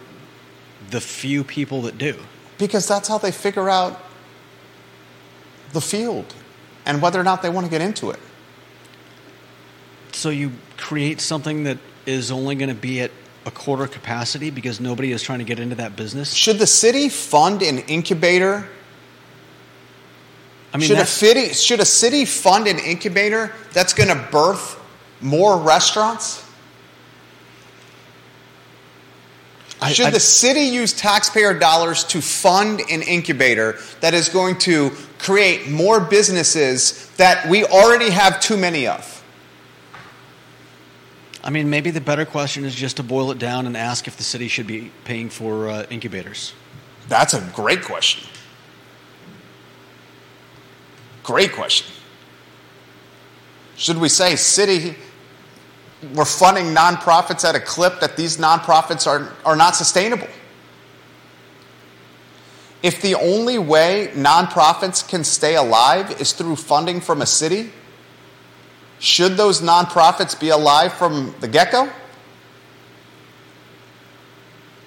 the few people that do? Because that's how they figure out the field and whether or not they want to get into it. So you create something that is only going to be at a quarter capacity because nobody is trying to get into that business? Should the city fund an incubator? I mean, should, a city, should a city fund an incubator that's going to birth more restaurants? I- Should I- the city use taxpayer dollars to fund an incubator that is going to create more businesses that we already have too many of? I mean, maybe the better question is just to boil it down and ask if the city should be paying for uh, incubators. That's a great question. Great question. Should we say, city, we're funding nonprofits at a clip that these nonprofits are, are not sustainable? If the only way nonprofits can stay alive is through funding from a city, should those nonprofits be alive from the get go?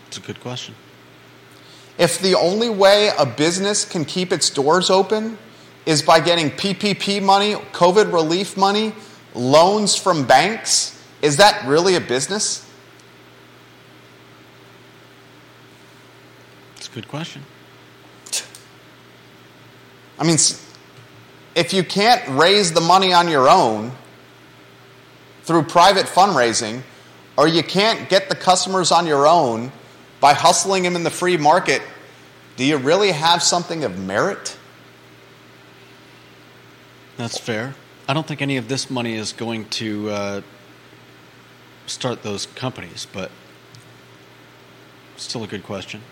It's a good question. If the only way a business can keep its doors open is by getting PPP money, COVID relief money, loans from banks, is that really a business? It's a good question. I mean, if you can't raise the money on your own through private fundraising, or you can't get the customers on your own by hustling them in the free market, do you really have something of merit? That's fair. I don't think any of this money is going to uh, start those companies, but still a good question.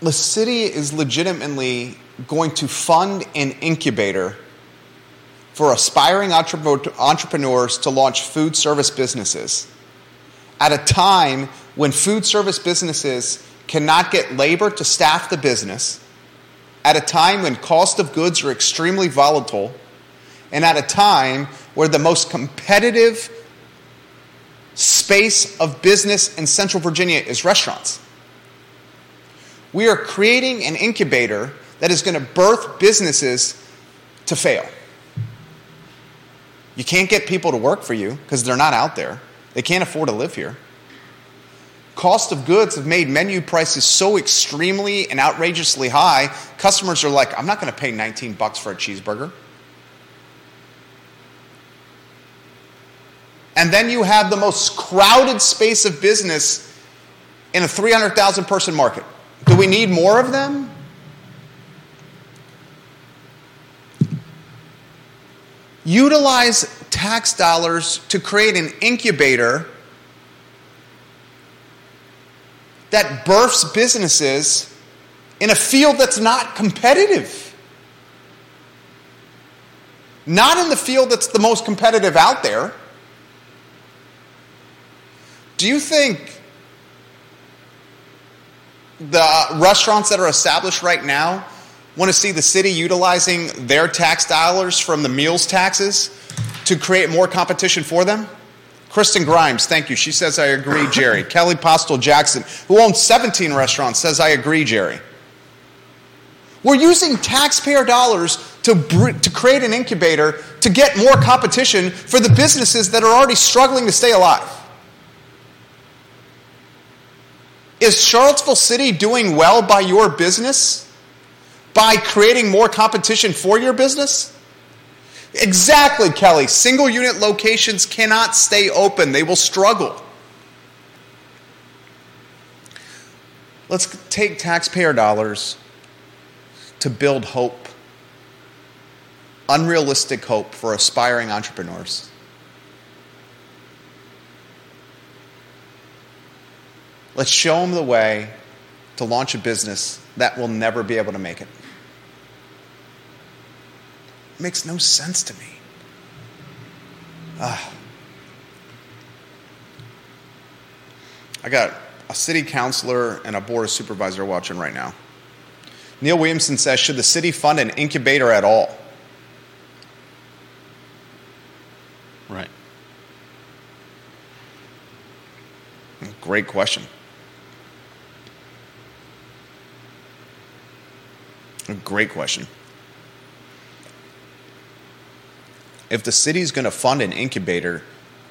the city is legitimately going to fund an incubator for aspiring entrepreneurs to launch food service businesses at a time when food service businesses cannot get labor to staff the business, at a time when cost of goods are extremely volatile, and at a time where the most competitive space of business in Central Virginia is restaurants. We are creating an incubator that is going to birth businesses to fail. You can't get people to work for you because they're not out there. They can't afford to live here. Cost of goods have made menu prices so extremely and outrageously high, customers are like, I'm not going to pay 19 bucks for a cheeseburger. And then you have the most crowded space of business in a 300,000 person market. Do we need more of them? Utilize tax dollars to create an incubator that births businesses in a field that's not competitive. Not in the field that's the most competitive out there. Do you think the restaurants that are established right now want to see the city utilizing their tax dollars from the meals taxes to create more competition for them? Kristen Grimes, thank you. She says, I agree, Jerry. Kelly Postel Jackson, who owns 17 restaurants, says, I agree, Jerry. We're using taxpayer dollars to, br- to create an incubator to get more competition for the businesses that are already struggling to stay alive. Is Charlottesville City doing well by your business? By creating more competition for your business? Exactly, Kelly. Single unit locations cannot stay open, they will struggle. Let's take taxpayer dollars to build hope, unrealistic hope for aspiring entrepreneurs. Let's show them the way to launch a business that will never be able to make it makes no sense to me. Uh, I got a city councilor and a board of supervisor watching right now. Neil Williamson says, Should the city fund an incubator at all? Right. Great question. A great question. If the city's going to fund an incubator,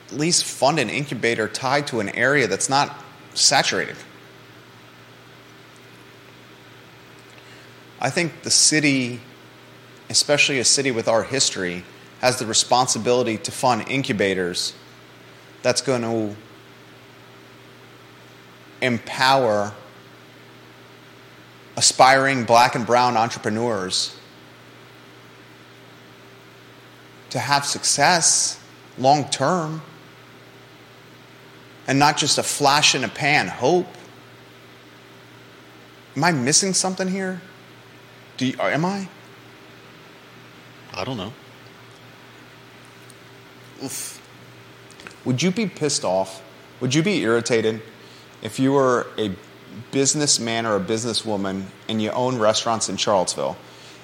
at least fund an incubator tied to an area that's not saturated. I think the city, especially a city with our history, has the responsibility to fund incubators that's going to empower aspiring black and brown entrepreneurs to have success long term and not just a flash in a pan hope. Am I missing something here? Do you, am I? I don't know. Oof. Would you be pissed off? Would you be irritated if you were a businessman or a businesswoman and you own restaurants in Charlottesville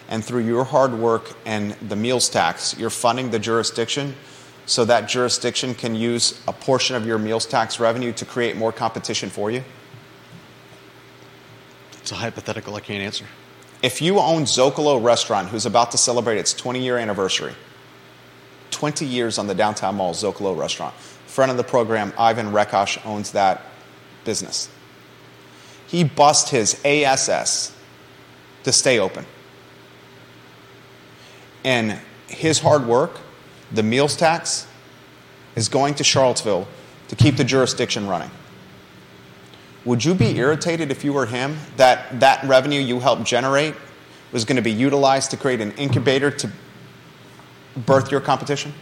and through your hard work and the meals tax, you're funding the jurisdiction so that jurisdiction can use a portion of your meals tax revenue to create more competition for you? It's a hypothetical I can't answer. If you own Zocalo Restaurant, who's about to celebrate its 20 year anniversary, 20 years on the downtown mall, Zocalo Restaurant. Friend of the program, Ivan Rekosh, owns that business. He bust his ASS to stay open. And his hard work, the meals tax, is going to Charlottesville to keep the jurisdiction running. Would you be irritated if you were him that that revenue you helped generate was going to be utilized to create an incubator to birth your competition?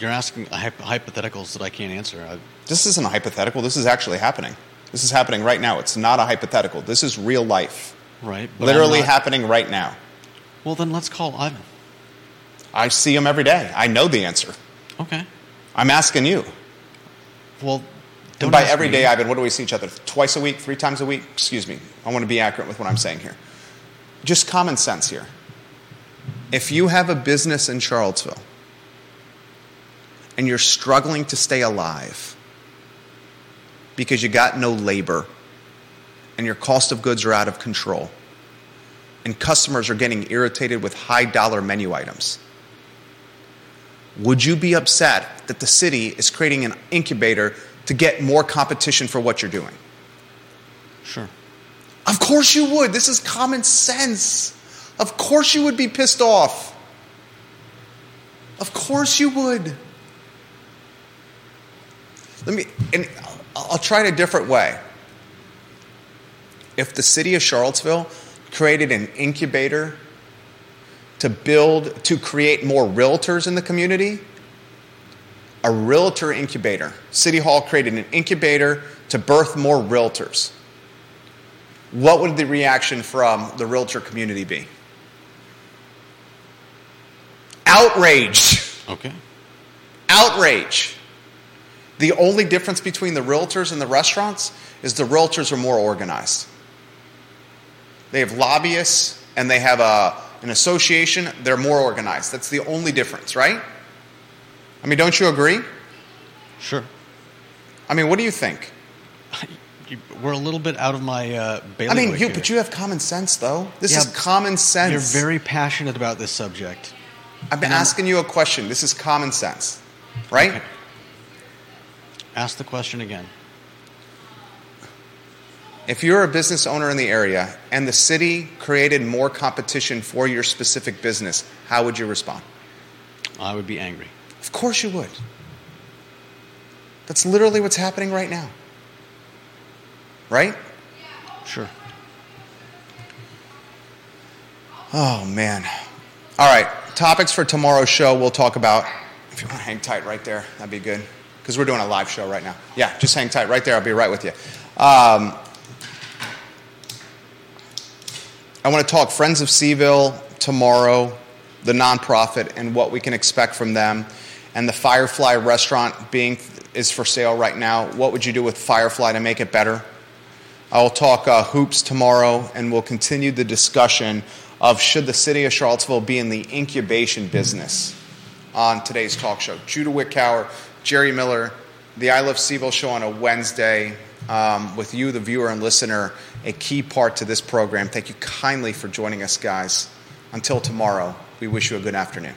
You're asking hypotheticals that I can't answer. I, This isn't a hypothetical. This is actually happening. This is happening right now. It's not a hypothetical. This is real life. right? Literally not- happening right now. Well, then let's call Ivan. I see him every day. I know the answer. Okay. I'm asking you. Well, And don't by ask every me. day, Ivan, what do we see each other? Twice a week? Three times a week? Excuse me. I want to be accurate with what I'm saying here. Just common sense here. If you have a business in Charlottesville and you're struggling to stay alive because you got no labor and your cost of goods are out of control and customers are getting irritated with high dollar menu items, would you be upset that the city is creating an incubator to get more competition for what you're doing? Sure. Of course you would. This is common sense. Of course you would be pissed off. Of course you would. Let me, and I'll try it a different way. If the city of Charlottesville created an incubator to build, to create more realtors in the community, a realtor incubator, City Hall created an incubator to birth more realtors what would the reaction from the realtor community be? Outrage. Okay. Outrage. The only difference between the realtors and the restaurants is the realtors are more organized. They have lobbyists and they have a, an association, they're more organized. That's the only difference, right? I mean, don't you agree? Sure. I mean, what do you think? We're a little bit out of my uh, I mean, you, here. but you have common sense, though. This Yeah, is common sense. You're very passionate about this subject. I've been asking you a question. This is common sense, right? Okay. Ask the question again. If you're a business owner in the area and the city created more competition for your specific business, how would you respond? I would be angry. Of course you would. That's literally what's happening right now. Right? Sure. Oh, man. All right. Topics for tomorrow's show we'll talk about. If you want to hang tight right there, that'd be good. Because we're doing a live show right now. Yeah, just hang tight right there. I'll be right with you. Um, I want to talk Friends of CVille tomorrow, the nonprofit, and what we can expect from them. And the Firefly restaurant being is for sale right now. What would you do with Firefly to make it better? I will talk uh, hoops tomorrow, and we'll continue the discussion of should the city of Charlottesville be in the incubation business on today's talk show. Judah Wickower, Jerry Miller, the I Love CVille show on a Wednesday um, with you, the viewer and listener, a key part to this program. Thank you kindly for joining us, guys. Until tomorrow, we wish you a good afternoon.